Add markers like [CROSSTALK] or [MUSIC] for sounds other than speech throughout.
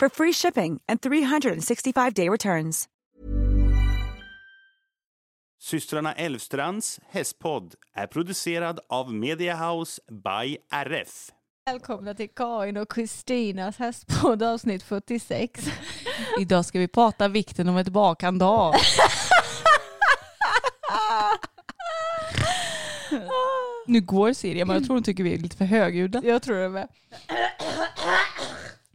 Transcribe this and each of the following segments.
for free shipping and 365-day returns. Systrarna Elvstrands hästpodd är producerad av Media House by RF. Välkomna till Karin och Kristinas hästpodd avsnitt 46. [LAUGHS] Idag ska vi prata vikten om ett bakande av. [LAUGHS] nu går Siri, men jag tror hon tycker vi är lite för högljudda. Jag tror det med.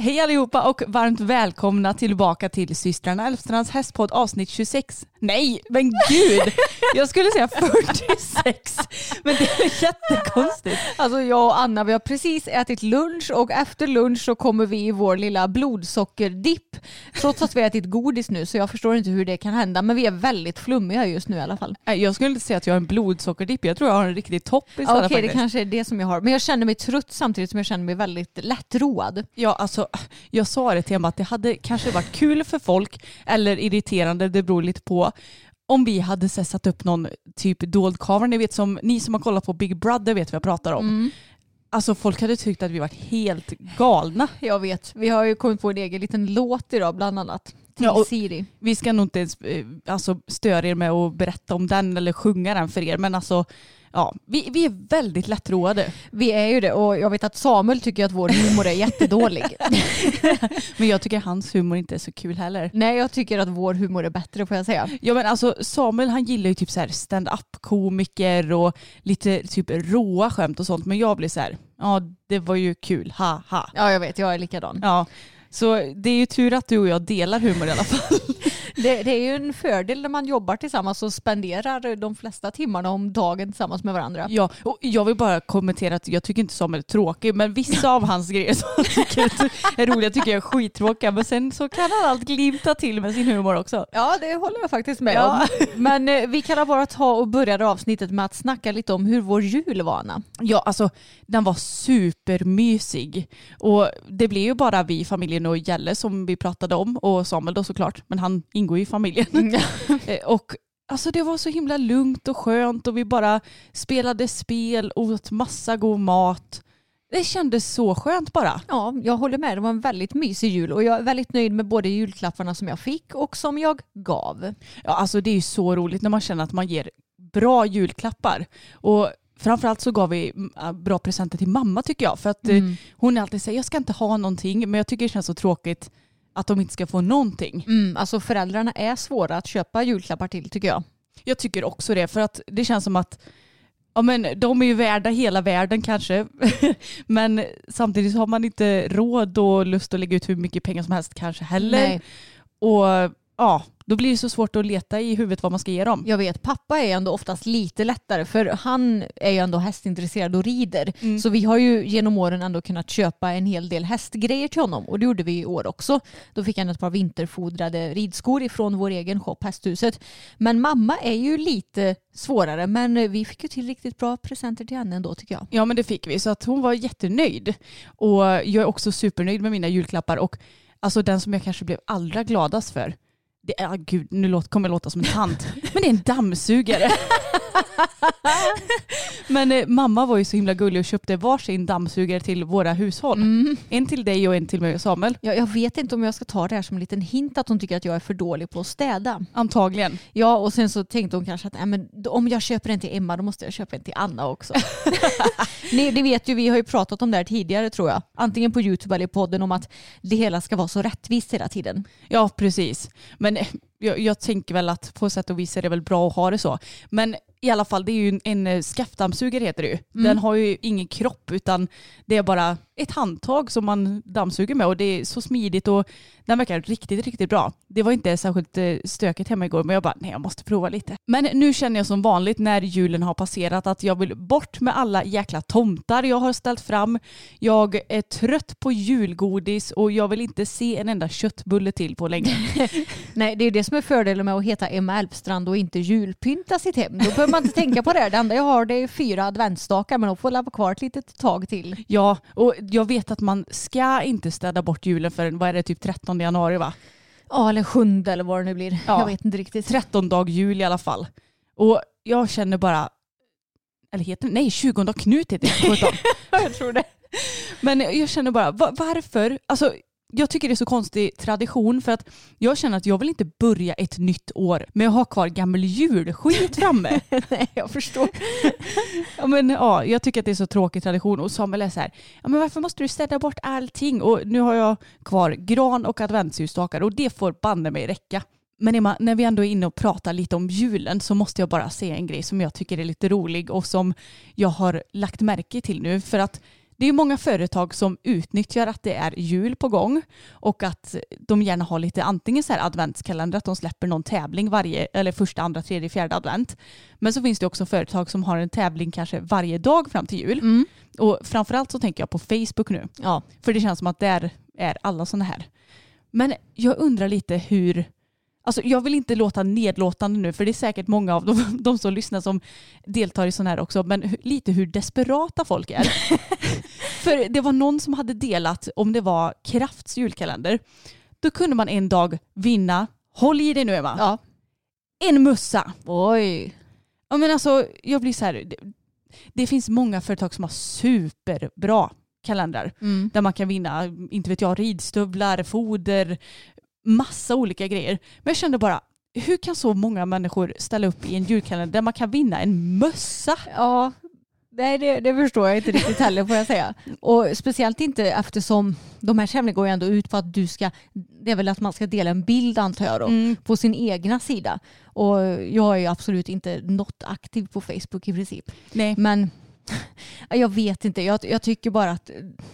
Hej allihopa och varmt välkomna tillbaka till systrarna Elfstrands hästpodd avsnitt 26. Nej, men gud! Jag skulle säga 46, men det är jättekonstigt. Alltså jag och Anna vi har precis ätit lunch och efter lunch så kommer vi i vår lilla blodsockerdipp. Trots att vi har ätit godis nu så jag förstår inte hur det kan hända men vi är väldigt flummiga just nu i alla fall. Jag skulle inte säga att jag har en blodsockerdipp, jag tror jag har en riktig topp istället Okej det faktiskt. kanske är det som jag har. Men jag känner mig trött samtidigt som jag känner mig väldigt lättroad. Ja, alltså jag sa det till Emma att det hade kanske varit kul för folk eller irriterande, det beror lite på, om vi hade så satt upp någon typ dold kamera, ni vet som ni som har kollat på Big Brother vet vad jag pratar om. Alltså folk hade tyckt att vi varit helt galna. Jag vet, vi har ju kommit på en egen liten låt idag bland annat. Till Ja, Siri. Vi ska nog inte ens eh, alltså, störa er med att berätta om den eller sjunga den för er, men alltså ja, vi, vi är väldigt lättroade. Vi är ju det och jag vet att Samuel tycker att vår humor är jättedålig. [LAUGHS] Men jag tycker hans humor inte är så kul heller. Nej jag tycker att vår humor är bättre får jag säga. Ja men alltså Samuel han gillar ju typ så här stand-up komiker och lite typ råa skämt och sånt men jag blir så här, ja det var ju kul, ha ha. Ja jag vet, jag är likadan. Ja, så det är ju tur att du och jag delar humor i alla fall. Det, det är ju en fördel när man jobbar tillsammans och spenderar de flesta timmarna om dagen tillsammans med varandra. Ja, och jag vill bara kommentera att jag tycker inte Samuel är tråkig men vissa av hans grejer som jag tycker är roliga tycker jag är skittråkiga men sen så kan han allt glimta till med sin humor också. Ja, det håller jag faktiskt med Ja. om. Men eh, vi kan bara ta och börja avsnittet med att snacka lite om hur vår jul var, Anna. Ja, alltså den var supermysig. Och det blev ju bara vi, familjen och Jelle som vi pratade om och Samuel då såklart, men han ingår ju i familjen. [LAUGHS] Eh, och alltså det var så himla lugnt och skönt och vi bara spelade spel, åt massa god mat. Det kändes så skönt bara. Ja, jag håller med. Det var en väldigt mysig jul och jag är väldigt nöjd med både julklapparna som jag fick och som jag gav. Ja, alltså det är ju så roligt när man känner att man ger bra julklappar. Och framförallt så gav vi mm, äh, bra presenter till mamma tycker jag. För att eh, hon är alltid säger jag ska inte ha någonting men jag tycker det känns så tråkigt att de inte ska få någonting. Mm, alltså föräldrarna är svåra att köpa julklappar till tycker jag. Jag tycker också det för att det känns som att ja, men de är ju värda hela världen kanske. [LAUGHS] men samtidigt så har man inte råd och lust att lägga ut hur mycket pengar som helst kanske heller. Nej. Och ja, då blir det så svårt att leta i huvudet vad man ska ge dem. Jag vet, pappa är ändå oftast lite lättare för han är ju ändå hästintresserad och rider. Så vi har ju genom åren ändå kunnat köpa en hel del hästgrejer till honom och det gjorde vi i år också. Då fick han ett par vinterfodrade ridskor ifrån vår egen shop Hästhuset. Men mamma är ju lite svårare men vi fick ju till riktigt bra presenter till henne ändå tycker jag. Ja men det fick vi så att hon var jättenöjd. Och jag är också supernöjd med mina julklappar och alltså den som jag kanske blev allra gladast för det är, ah, gud nu låt, kommer jag låta som en tant, men det är en dammsugare. [LAUGHS] [LAUGHS] Men eh, mamma var ju så himla gullig och köpte varsin dammsugare till våra hushåll. Mm. En till dig och en till mig och Samuel. Jag, jag vet inte om jag ska ta det här som en liten hint att hon tycker att jag är för dålig på att städa. Antagligen. Ja, och sen så tänkte hon kanske att äh, men, om jag köper en till Emma då måste jag köpa en till Anna också. [LAUGHS] Ni, det vet ju, vi har ju pratat om det här tidigare tror jag. Antingen på YouTube eller i podden om att det hela ska vara så rättvist hela tiden. Ja, precis. Men eh, jag, jag tänker väl att på sätt och vis är det väl bra att ha det så. Men i alla fall, det är ju en, en eh, skaftdammsugare heter det ju. Den har ju ingen kropp utan det är bara ett handtag som man dammsuger med och det är så smidigt och den verkar riktigt, riktigt bra. Det var inte särskilt eh, stökigt hemma igår men jag bara, nej jag måste prova lite. Men nu känner jag som vanligt när julen har passerat att jag vill bort med alla jäkla tomtar jag har ställt fram. Jag är trött på julgodis och jag vill inte se en enda köttbulle till på länge. [LAUGHS] Nej, det är det som är fördelen med att heta Emma Elfstrand och inte julpynta sitt hem. Då behöver man inte tänka på det. Det enda jag har det är fyra adventsstakar men de får leva kvar ett litet tag till. Ja, och jag vet att man ska inte städa bort julen förrän, vad är det, typ 13 januari va? Ja, eller sjunde eller vad det nu blir. Ja. Jag vet inte riktigt. 13 dag jul i alla fall. Och jag känner bara, eller heter det, nej 20 dag Knut heter det. [LAUGHS] jag tror det. Men jag känner bara, va- varför? Alltså, jag tycker det är så konstig tradition för att jag känner att jag vill inte börja ett nytt år med att ha kvar gammal julskit framme. [LAUGHS] Nej, jag förstår. [LAUGHS] Ja, men, ja, jag tycker att det är så tråkig tradition och Samuel är så här, ja, men varför måste du städa bort allting? Och nu har jag kvar gran och adventsljusstakar och det får banne mig räcka. Men Emma, när vi ändå är inne och pratar lite om julen så måste jag bara säga en grej som jag tycker är lite rolig och som jag har lagt märke till nu. För att det är många företag som utnyttjar att det är jul på gång och att de gärna har lite antingen så här adventskalender, att de släpper någon tävling varje, eller första, andra, tredje, fjärde advent. Men så finns det också företag som har en tävling kanske varje dag fram till jul. Mm. Och framförallt så tänker jag på Facebook nu. Ja. För det känns som att där är alla sådana här. Men jag undrar lite hur, alltså jag vill inte låta nedlåtande nu för det är säkert många av de, [LAUGHS] de som lyssnar som deltar i sådana här också, men lite hur desperata folk är. [LAUGHS] för det var någon som hade delat, om det var Krafts julkalender, då kunde man en dag vinna, håll i dig nu Emma, ja. en mussa. Oj. Ja, men alltså, jag blir så här, det, det finns många företag som har superbra kalendrar Mm. där man kan vinna, inte vet jag, ridstövlar, foder, massa olika grejer. Men jag kände bara, hur kan så många människor ställa upp i en julkalender där man kan vinna en mössa? Ja, nej det, det förstår jag inte riktigt heller får jag säga. Och speciellt inte eftersom de här tävlingarna går ju ändå ut på att du ska, det är väl att man ska dela en bild antar jag då, Mm. på sin egna sida. Och jag är ju absolut inte något aktiv på Facebook i princip. Nej. Men [LAUGHS] jag vet inte, jag, jag tycker bara att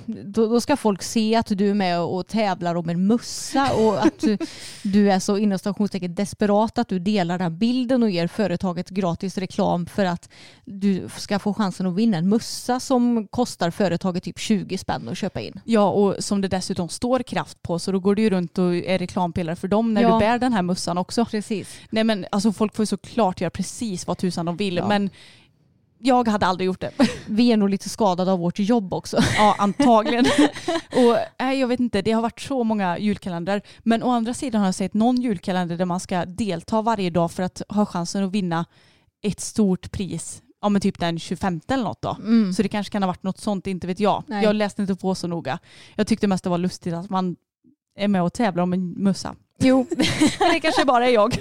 då, då ska folk se att du är med och tävlar om en mössa och att [LAUGHS] du, är så inom stationstecken desperat att du delar den bilden och ger företaget gratis reklam för att du ska få chansen att vinna en mössa som kostar företaget typ 20 spänn att köpa in. Ja, och som det dessutom står kraft på så då går du ju runt och är reklampelare för dem när Ja. du bär den här mössan också. Precis. Nej men alltså folk får ju såklart göra precis vad tusan de vill Ja. men jag hade aldrig gjort det. [LAUGHS] Vi är nog lite skadade av vårt jobb också. [LAUGHS] Ja, antagligen. [LAUGHS] och nej, jag vet inte, det har varit så många julkalendrar. Men å andra sidan har jag sett någon julkalender där man ska delta varje dag för att ha chansen att vinna ett stort pris. Ja men typ den 25 eller något då. Mm. Så det kanske kan ha varit något sånt, inte vet jag. Nej. Jag läste inte på så noga. Jag tyckte mest det var lustigt att man är med och tävlar om en mössa. Jo, det kanske bara är jag.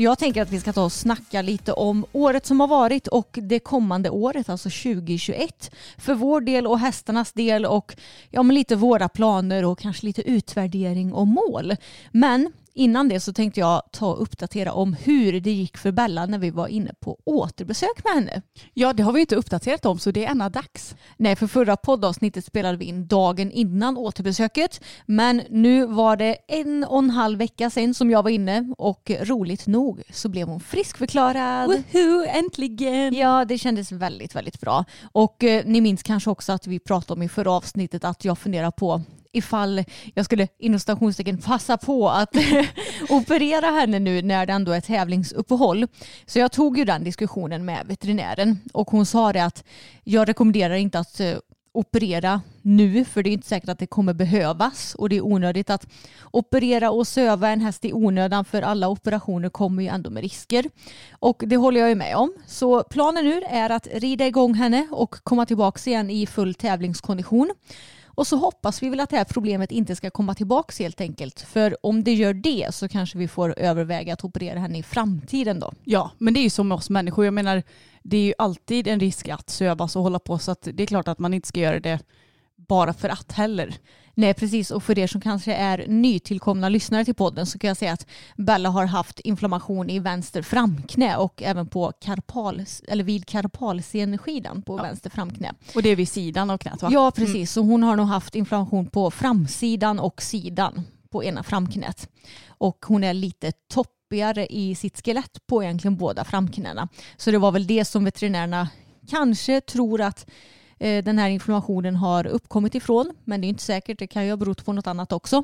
Jag tänker att vi ska ta och snacka lite om året som har varit och det kommande året, alltså 2021. För vår del och hästarnas del och ja, men lite våra planer och kanske lite utvärdering och mål. Men innan det så tänkte jag ta och uppdatera om hur det gick för Bella när vi var inne på återbesök med henne. Ja, det har vi inte uppdaterat om så det är ännu dags. Nej, för förra poddavsnittet spelade vi in dagen innan återbesöket. Men nu var det en och en halv vecka sedan som jag var inne och roligt nog så blev hon friskförklarad. Woho, äntligen! Ja, det kändes väldigt, väldigt bra. Och eh, ni minns kanske också att vi pratade om i förra avsnittet att jag funderar på ifall jag skulle inom stationstecken passa på att [LAUGHS] operera henne nu när det ändå är tävlingsuppehåll. Så jag tog ju den diskussionen med veterinären och hon sa det att jag rekommenderar inte att eh, operera nu för det är inte säkert att det kommer behövas och det är onödigt att operera och söva en häst i onödan för alla operationer kommer ju ändå med risker. Och det håller jag ju med om. Så planen nu är att rida igång henne och komma tillbaka igen i full tävlingskondition. Och så hoppas vi väl att det här problemet inte ska komma tillbaka helt enkelt. För om det gör det så kanske vi får överväga att operera henne i framtiden då. Ja, men det är ju som med oss människor. Jag menar, det är ju alltid en risk att sövas och hålla på så att det är klart att man inte ska göra det bara för att heller. Nej precis och för er som kanske är nytillkomna lyssnare till podden så kan jag säga att Bella har haft inflammation i vänster framknä och även på karpal, eller vid karpalsenskidan på ja. vänster framknä. Och det är vid sidan av knät va? Ja precis, mm. så hon har nog haft inflammation på framsidan och sidan på ena framknät. Och hon är lite toppigare i sitt skelett på egentligen båda framknäna. Så det var väl det som veterinärerna kanske tror att Eh, den här inflammationen har uppkommit ifrån. Men det är inte säkert, det kan ju ha berott på något annat också.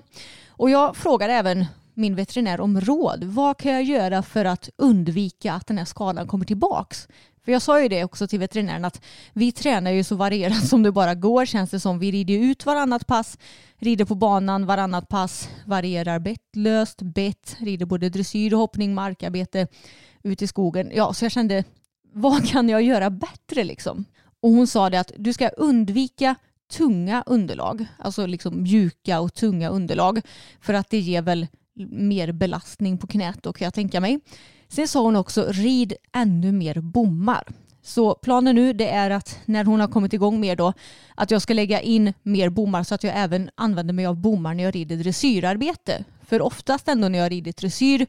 Och jag frågar även min veterinär om råd. Vad kan jag göra för att undvika att den här skadan kommer tillbaks? För jag sa ju det också till veterinären att vi tränar ju så varierat [LAUGHS] som det bara går känns det som. Vi rider ut varannat pass, rider på banan varannat pass, varierar bettlöst, bett, rider både dressyr och hoppning, markarbete, ut i skogen. Ja, så jag kände vad kan jag göra bättre liksom? Och hon sa det att du ska undvika tunga underlag, alltså liksom mjuka och tunga underlag för att det ger väl mer belastning på knät då kan jag tänka mig. Sen sa hon också rid ännu mer bommar. Så planen nu det är att när hon har kommit igång mer då att jag ska lägga in mer bommar så att jag även använder mig av bommar när jag rider dressyrarbete. För oftast ändå när jag rider dressyr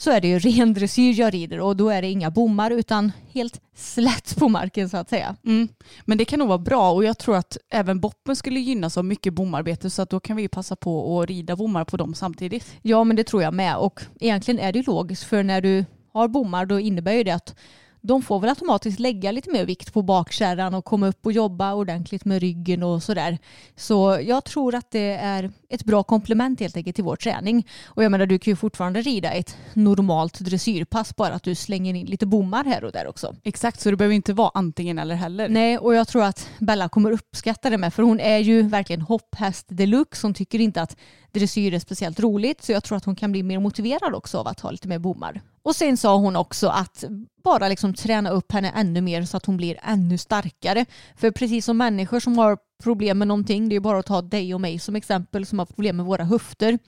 så är det ju ren dressyr jag rider och då är det inga bommar utan helt slätt på marken så att säga. Mm. Men det kan nog vara bra och jag tror att även boppen skulle gynnas av mycket bomarbete så att då kan vi passa på att rida bommar på dem samtidigt. Ja men det tror jag med och egentligen är det logiskt för när du har bommar då innebär ju det att de får väl automatiskt lägga lite mer vikt på bakkärran och komma upp och jobba ordentligt med ryggen och sådär. Så jag tror att det är ett bra komplement helt enkelt till vår träning. Och jag menar du kan ju fortfarande rida ett normalt dressyrpass bara att du slänger in lite bommar här och där också. Exakt, så det behöver inte vara antingen eller heller. Nej, och jag tror att Bella kommer uppskatta det med för hon är ju verkligen hopphäst deluxe. Hon tycker inte att dressyr är speciellt roligt så jag tror att hon kan bli mer motiverad också av att ha lite mer bommar. Och sen sa hon också att bara liksom träna upp henne ännu mer så att hon blir ännu starkare. För precis som människor som har problem med någonting, det är ju bara att ta dig och mig som exempel som har problem med våra höfter.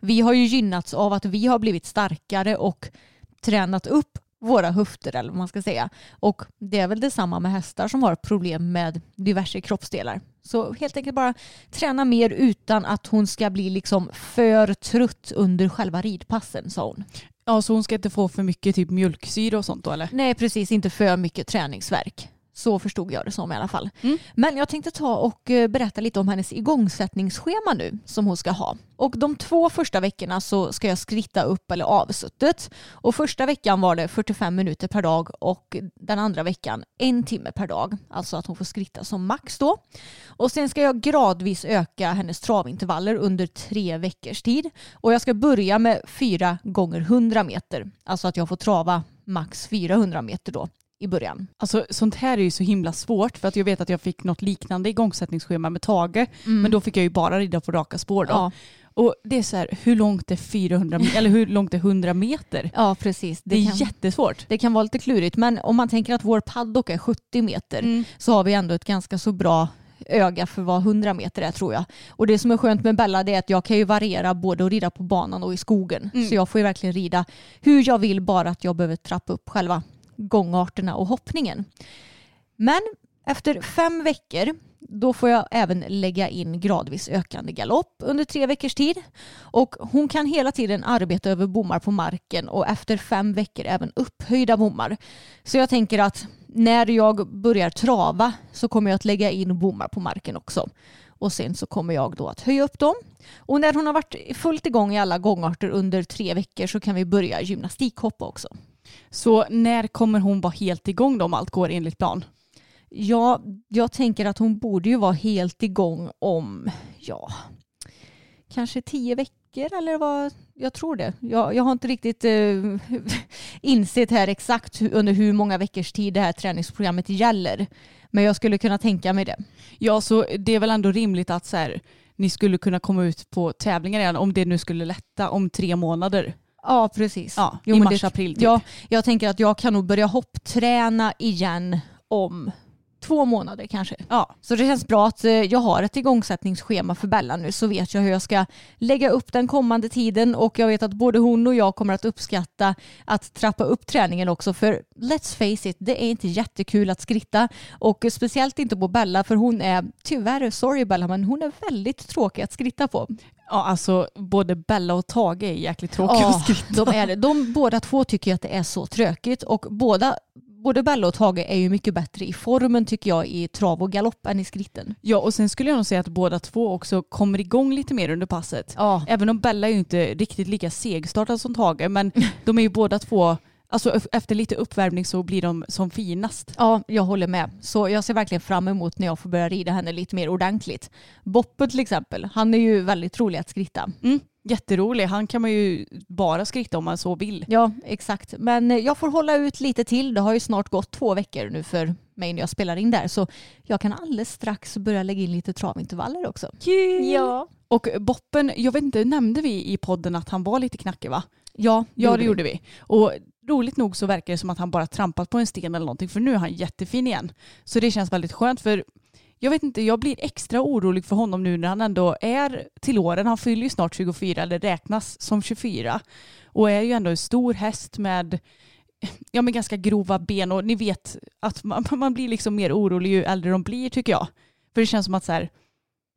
Vi har ju gynnats av att vi har blivit starkare och tränat upp våra höfter eller vad man ska säga. Och det är väl detsamma med hästar som har problem med diverse kroppsdelar. Så helt enkelt bara träna mer utan att hon ska bli liksom för trött under själva ridpassen sa hon. Ja, så hon ska inte få för mycket typ mjölksyra och sånt då eller? Nej, precis. Inte för mycket träningsverk. Så förstod jag det som i alla fall. Mm. Men jag tänkte ta och eh, berätta lite om hennes igångsättningsschema nu som hon ska ha. Och de två första veckorna så ska jag skritta upp eller avsuttet. Och första veckan var det 45 minuter per dag och den andra veckan en timme per dag. Alltså att hon får skritta som max då. Och sen ska jag gradvis öka hennes travintervaller under tre veckors tid. Och jag ska börja med fyra gånger 100 meter. Alltså att jag får trava max 400 meter då i början. Alltså sånt här är ju så himla svårt för att jag vet att jag fick något liknande igångsättningsschema med Tage mm. men då fick jag ju bara rida på raka spår då. Ja. Och det är så här, hur långt är 400 eller hur långt är 100 meter? Ja precis. Det, det är kan, jättesvårt. Det kan vara lite klurigt men om man tänker att vår paddock är 70 meter mm. så har vi ändå ett ganska så bra öga för vad 100 meter är tror jag. Och det som är skönt med Bella det är att jag kan ju variera både att rida på banan och i skogen. Mm. Så jag får ju verkligen rida hur jag vill bara att jag behöver trappa upp själva gångarterna och hoppningen. Men efter fem veckor då får jag även lägga in gradvis ökande galopp under tre veckors tid. Och hon kan hela tiden arbeta över bommar på marken och efter fem veckor även upphöjda bommar. Så jag tänker att när jag börjar trava så kommer jag att lägga in bommar på marken också. Och sen så kommer jag då att höja upp dem. Och när hon har varit fullt igång i alla gångarter under tre veckor så kan vi börja gymnastikhoppa också. Så när kommer hon vara helt igång då om allt går enligt plan? Ja, jag tänker att hon borde ju vara helt igång om, ja, kanske tio veckor eller vad, jag tror det. Jag, jag har inte riktigt eh, [LAUGHS] insett här exakt under hur många veckors tid det här träningsprogrammet gäller. Men jag skulle kunna tänka mig det. Ja, så det är väl ändå rimligt att så här, ni skulle kunna komma ut på tävlingar igen om det nu skulle lätta om tre månader. Ja, precis. Ja, Jo, i men mars, det- april typ. Ja, jag tänker att jag kan nog börja hoppträna igen om två månader kanske. Ja. Så det känns bra att eh, jag har ett igångsättningsschema för Bella nu så vet jag hur jag ska lägga upp den kommande tiden och jag vet att både hon och jag kommer att uppskatta att trappa upp träningen också för let's face it, det är inte jättekul att skritta och speciellt inte på Bella för hon är tyvärr, sorry Bella, men hon är väldigt tråkig att skritta på. Ja, alltså både Bella och Tage är jäkligt tråkiga Ja, att skritta. de är det. De båda två tycker att det är så tråkigt och båda Både Bella och Tage är ju mycket bättre i formen tycker jag i trav och galopp än i skritten. Ja, och sen skulle jag nog säga att båda två också kommer igång lite mer under passet. Ja, Även om Bella är ju inte riktigt lika segstartad som Tage, men [LAUGHS] de är ju båda två, alltså efter lite uppvärmning så blir de som finast. ja, jag håller med. Så jag ser verkligen fram emot när jag får börja rida henne lite mer ordentligt. Boppe till exempel, han är ju väldigt rolig att skritta. Mm, jätterolig, han kan man ju bara skritta om man så vill. Ja, exakt. Men eh, jag får hålla ut lite till. Det har ju snart gått två veckor nu för mig när jag spelar in där. Så jag kan alldeles strax börja lägga in lite travintervaller också. Ja. Och Boppen, jag vet inte, nämnde vi i podden att han var lite knackig va? Ja, Ja det gjorde vi. Och roligt nog så verkar det som att han bara trampat på en sten eller någonting för nu är han jättefin igen. Så det känns väldigt skönt för jag vet inte, jag blir extra orolig för honom nu när han ändå är till åren. Han fyller ju snart 24 eller räknas som 24 och är ju ändå en stor häst med ja, med ganska grova ben och ni vet att man, [LAUGHS] man blir liksom mer orolig ju äldre de blir tycker jag. För det känns som att så här,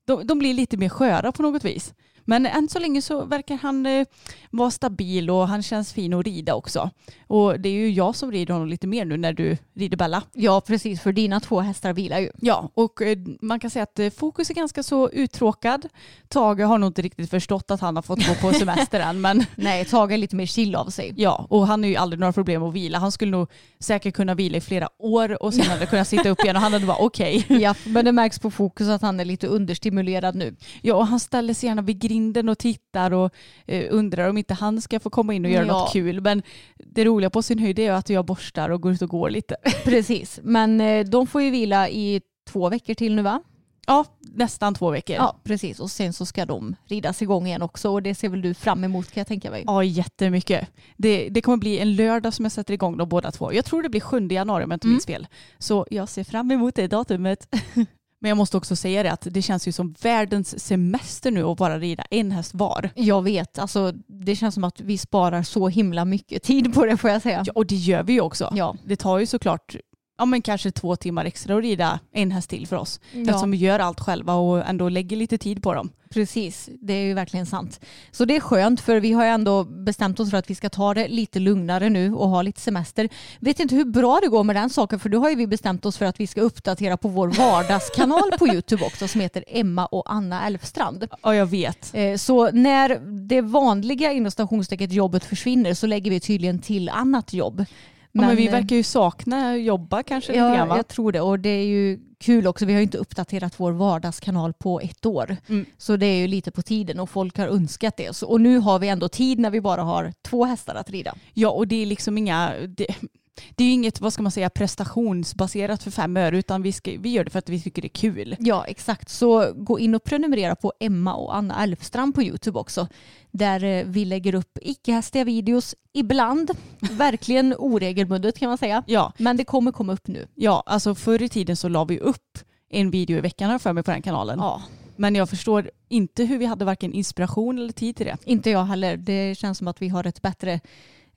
de, de blir lite mer sköra på något vis. Men än så länge så verkar han eh, vara stabil och han känns fin att rida också. Och det är ju jag som rider honom lite mer nu när du rider Bella. Ja, precis. För dina två hästar vilar ju. Ja, och eh, man kan säga att eh, Fokus är ganska så uttråkad. Tage har nog inte riktigt förstått att han har fått gå på [LAUGHS] semester än, men [LAUGHS] Nej, Tage är lite mer chill av sig. ja, och han har ju aldrig några problem att vila. Han skulle nog säkert kunna vila i flera år och sen hade kunnat sitta upp igen och han hade bara okej. [LAUGHS] Ja, men det märks på fokus att han är lite understimulerad nu. Ja, och han ställer sig gärna vid grinden och tittar och eh, undrar om inte han ska få komma in och göra Ja. något kul. Men det roliga på sin höjd är att jag borstar och går ut och går lite. [LAUGHS] Precis, men eh, de får ju vila i två veckor till nu va? Ja, nästan två veckor. Ja, precis. Och sen så ska de ridas igång igen också och det ser väl du fram emot kan jag tänka mig. Ja, jättemycket. Det, det kommer bli en lördag som jag sätter igång de båda två. Jag tror det blir 7 januari om jag inte Mm. minns fel. Så jag ser fram emot det datumet. [LAUGHS] Men jag måste också säga det att det känns ju som världens semester nu att bara rida en häst var. Jag vet, alltså det känns som att vi sparar så himla mycket tid på det får jag säga. Ja, och det gör vi ju också. Ja, Det tar ju såklart ja, men kanske två timmar extra att rida en häst till för oss. ja. Eftersom vi gör allt själva och ändå lägger lite tid på dem. Precis, det är ju verkligen sant. Så det är skönt för vi har ju ändå bestämt oss för att vi ska ta det lite lugnare nu och ha lite semester. Vet inte hur bra det går med den saken för då har ju vi bestämt oss för att vi ska uppdatera på vår vardagskanal på Youtube också som heter Emma och Anna Elfstrand. Ja, jag vet. Eh, Så när det vanliga inom stationstecket jobbet försvinner så lägger vi tydligen till annat jobb. Men, men vi eh, verkar ju sakna jobba kanske lite Ja, grann va? jag tror det. Och det är ju kul också. Vi har ju inte uppdaterat vår vardagskanal på ett år. Mm. Så det är ju lite på tiden och folk har önskat det. Så, och nu har vi ändå tid när vi bara har två hästar att rida. Ja, och det är liksom inga... Det, det är ju inget, vad ska man säga, prestationsbaserat för fem öre utan vi, ska, vi gör det för att vi tycker det är kul. Ja, exakt. Så gå in och prenumerera på Emma och Anna Elfstrand på Youtube också. Där eh, vi lägger upp icke-hästiga videos ibland. [LAUGHS] Verkligen oregelbundet kan man säga. Ja, Men det kommer komma upp nu. ja, alltså förr i tiden så la vi upp en video i veckan jag för mig på den kanalen. Ja, Men jag förstår inte hur vi hade varken inspiration eller tid till det. inte jag heller. Det känns som att vi har ett bättre,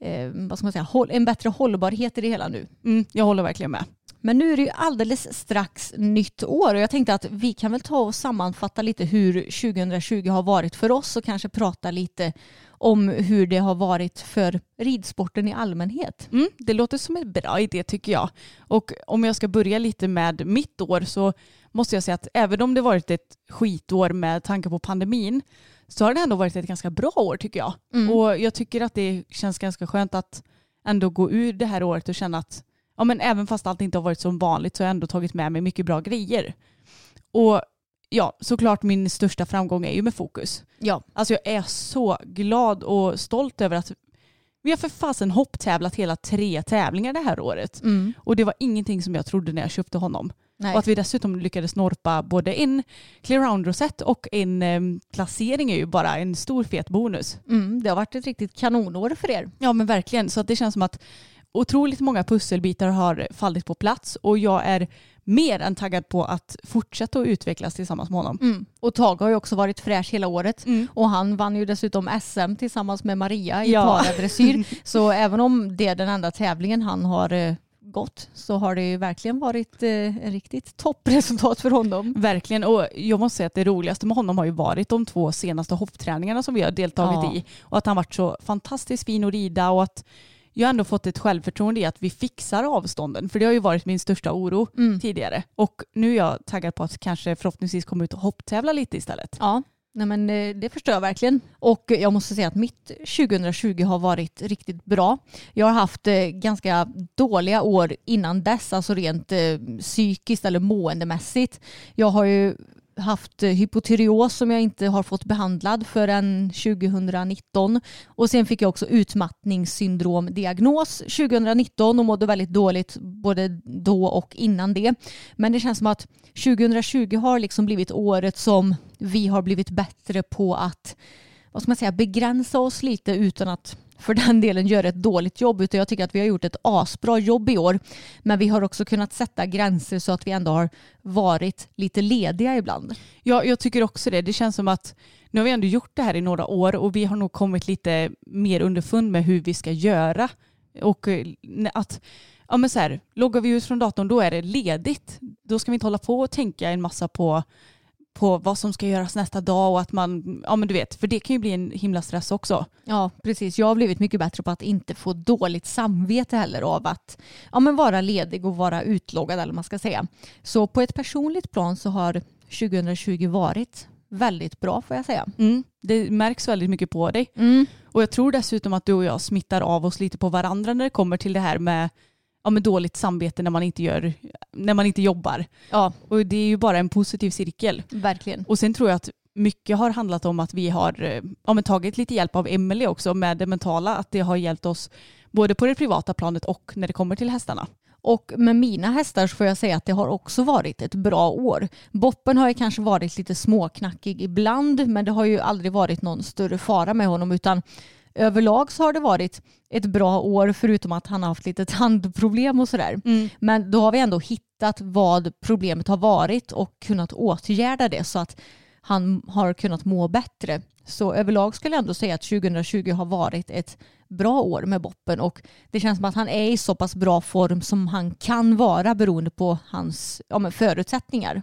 eh, vad ska man säga, en bättre hållbarhet i det hela nu. Mm, jag håller verkligen med. Men nu är det ju alldeles strax nytt år och jag tänkte att vi kan väl ta och sammanfatta lite hur 2020 har varit för oss och kanske prata lite om hur det har varit för ridsporten i allmänhet. Mm, det låter som en bra idé tycker jag. Och om jag ska börja lite med mitt år så måste jag säga att även om det varit ett skitår med tanke på pandemin så har det ändå varit ett ganska bra år tycker jag. Mm. Och jag tycker att det känns ganska skönt att ändå gå ur det här året och känna att ja, men även fast allt inte har varit som vanligt så har jag ändå tagit med mig mycket bra grejer. Och ja, såklart min största framgång är ju med fokus. Ja. Alltså jag är så glad och stolt över att vi har för fasen hopptävlat hela tre tävlingar det här året. Mm. Och det var ingenting som jag trodde när jag köpte honom. Nej. Och att vi dessutom lyckades norpa både en clear round rosett och en eh, placering är ju bara en stor fet bonus. Mm, det har varit ett riktigt kanonår för er. Ja men verkligen, så att det känns som att otroligt många pusselbitar har fallit på plats och jag är mer än taggad på att fortsätta att utvecklas tillsammans med honom. Mm. Och Tage har ju också varit fräsch hela året. Mm. Och han vann ju dessutom SM tillsammans med Maria i Ja. paradressyr. [LAUGHS] Så även om det är den enda tävlingen han har eh, gått så har det ju verkligen varit eh, en riktigt toppresultat för honom. Verkligen, och jag måste säga att det roligaste med honom har ju varit de två senaste hoppträningarna som vi har deltagit Ja. i. Och att han varit så fantastiskt fin att rida och att jag ändå fått ett självförtroende i att vi fixar avstånden. För det har ju varit min största oro Mm. tidigare. Och nu är jag taggad på att kanske förhoppningsvis komma ut och hopptävla lite istället. Ja, nej men eh, det förstår jag verkligen. Och jag måste säga att mitt 2020 har varit riktigt bra. Jag har haft eh, ganska dåliga år innan dess, alltså rent eh, psykiskt eller måendemässigt. Jag har ju haft eh, hypotyreos som jag inte har fått behandlad förrän 2019 och sen fick jag också utmattningssyndromdiagnos 2019 och mådde väldigt dåligt både då och innan det. Men det känns som att 2020 har liksom blivit året som vi har blivit bättre på att vad ska man säga, begränsa oss lite utan att för den delen gör ett dåligt jobb utan jag tycker att vi har gjort ett asbra jobb i år men vi har också kunnat sätta gränser så att vi ändå har varit lite lediga ibland. Ja, jag tycker också det. Det känns som att nu har vi ändå gjort det här i några år och vi har nog kommit lite mer underfund med hur vi ska göra. Och eh, att ja, men så här, loggar vi ut från datorn då är det ledigt. Då ska vi inte hålla på och tänka en massa på, på vad som ska göras nästa dag och att man, ja men du vet, för det kan ju bli en himla stress också. Ja, precis. Jag har blivit mycket bättre på att inte få dåligt samvete heller av att ja, men vara ledig och vara utloggad eller vad man ska säga. Så på ett personligt plan så har 2020 varit väldigt bra får jag säga. Mm, det märks väldigt mycket på dig. Mm. Och jag tror dessutom att du och jag smittar av oss lite på varandra när det kommer till det här med, ja, med dåligt samvete när man inte gör, när man inte jobbar. Ja, Och det är ju bara en positiv cirkel. verkligen. Och sen tror jag att mycket har handlat om att vi har eh, ja, men tagit lite hjälp av Emily också med det mentala. Att det har hjälpt oss både på det privata planet och när det kommer till hästarna. Och med mina hästar så får jag säga att det har också varit ett bra år. Boppen har ju kanske varit lite småknackig ibland men det har ju aldrig varit någon större fara med honom utan överlag så har det varit ett bra år förutom att han har haft lite tandproblem och sådär. Men då har vi ändå hittat vad problemet har varit och kunnat åtgärda det så att han har kunnat må bättre. Så överlag skulle jag ändå säga att 2020 har varit ett bra år med Boppen och det känns som att han är i så pass bra form som han kan vara beroende på hans ja, förutsättningar.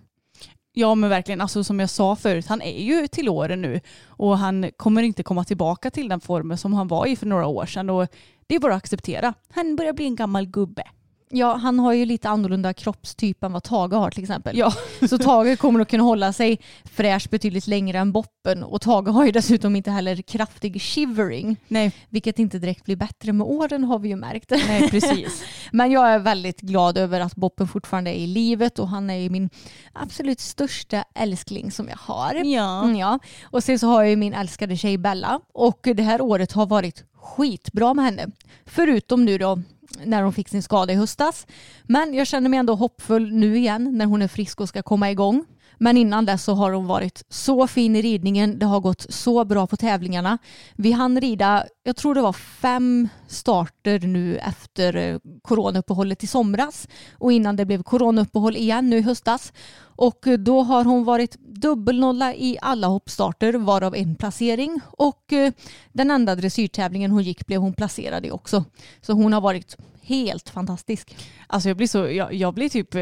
Ja men verkligen, alltså som jag sa förut, han är ju till åren nu och han kommer inte komma tillbaka till den formen som han var i för några år sedan och det är bara att acceptera. Han börjar bli en gammal gubbe. Ja, han har ju lite annorlunda kroppstyp än vad Tage har till exempel. Ja. [LAUGHS] Så Tage kommer att kunna hålla sig fräsch betydligt längre än Boppen och Tage har ju dessutom inte heller kraftig shivering, Nej, vilket inte direkt blir bättre med åren har vi ju märkt. nej precis. [LAUGHS] Men jag är väldigt glad över att Boppen fortfarande är i livet och han är ju min absolut största älskling som jag har. Ja. Mm, ja. Och sen så har jag ju min älskade tjej Bella och det här året har varit skitbra med henne. Förutom nu då när hon fick sin skada i höstas. Men jag känner mig ändå hoppfull nu igen när hon är frisk och ska komma igång. Men innan dess så har hon varit så fin i ridningen. Det har gått så bra på tävlingarna. Vi hann rida, jag tror det var fem starter nu efter eh, coronauppehållet i somras och innan det blev coronauppehåll igen nu i höstas. Och eh, då har hon varit dubbelnolla i alla hoppstarter varav en placering och eh, den enda dressyrtävlingen hon gick blev hon placerad i också. Så hon har varit helt fantastisk. Alltså jag blir, så, jag, jag blir typ eh,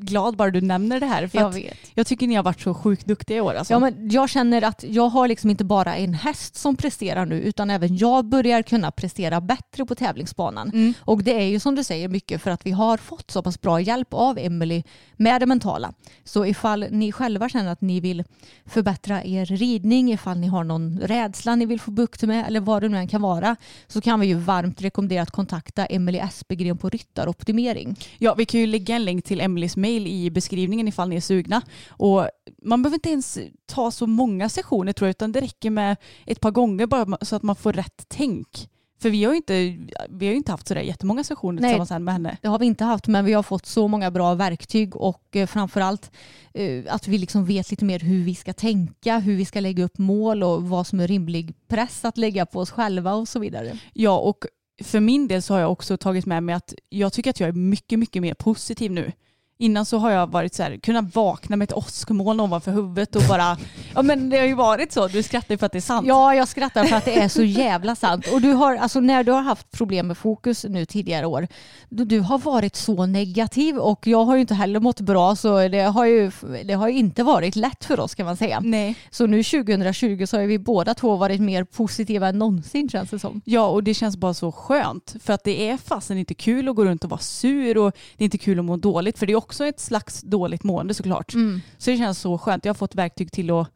glad bara du nämner det här. För Jag vet. jag tycker ni har varit så sjukt duktiga i år. Alltså. Ja, men jag känner att jag har liksom inte bara en häst som presterar nu utan även jag börjar kunna prestera bättre på tävlingsbanan. Och det är ju som du säger mycket för att vi har fått så pass bra hjälp av Emily med det mentala. Så ifall ni själva känner att ni vill förbättra er ridning, ifall ni har någon rädsla ni vill få bukt med eller vad det nu än kan vara så kan vi ju varmt rekommendera att kontakta Emily Espegren på Ryttaroptimering. Ja, vi kan ju lägga en länk till Emelies mail i beskrivningen ifall ni är sugna. Och man behöver inte ens ta så många sessioner tror jag, utan det räcker med ett par gånger bara så att man får rätt tänk. För vi har ju inte, vi har inte haft sådär jättemånga sessioner Nej. tillsammans med henne. Det har vi inte haft men vi har fått så många bra verktyg och eh, framförallt eh, att vi liksom vet lite mer hur vi ska tänka, hur vi ska lägga upp mål och vad som är rimlig press att lägga på oss själva och så vidare. Ja, och för min del så har jag också tagit med mig att jag tycker att jag är mycket, mycket mer positiv nu. Innan så har jag varit så här, kunnat vakna med ett åskmoln ovanför huvudet och bara, ja men det har ju varit så, du skrattar för att det är sant. Ja, jag skrattar för att det är så jävla sant. Och du har, alltså när du har haft problem med fokus nu tidigare år, du, du har varit så negativ och jag har ju inte heller mått bra så det har ju, det har ju inte varit lätt för oss kan man säga. Nej. Så nu 2020 så har vi båda två varit mer positiva än någonsin känns det som. Ja, och det känns bara så skönt. För att det är fasen inte kul att gå runt och vara sur och det är inte kul att må dåligt. För det är också ett slags dåligt mående såklart. Så det känns så skönt. Jag har fått verktyg till att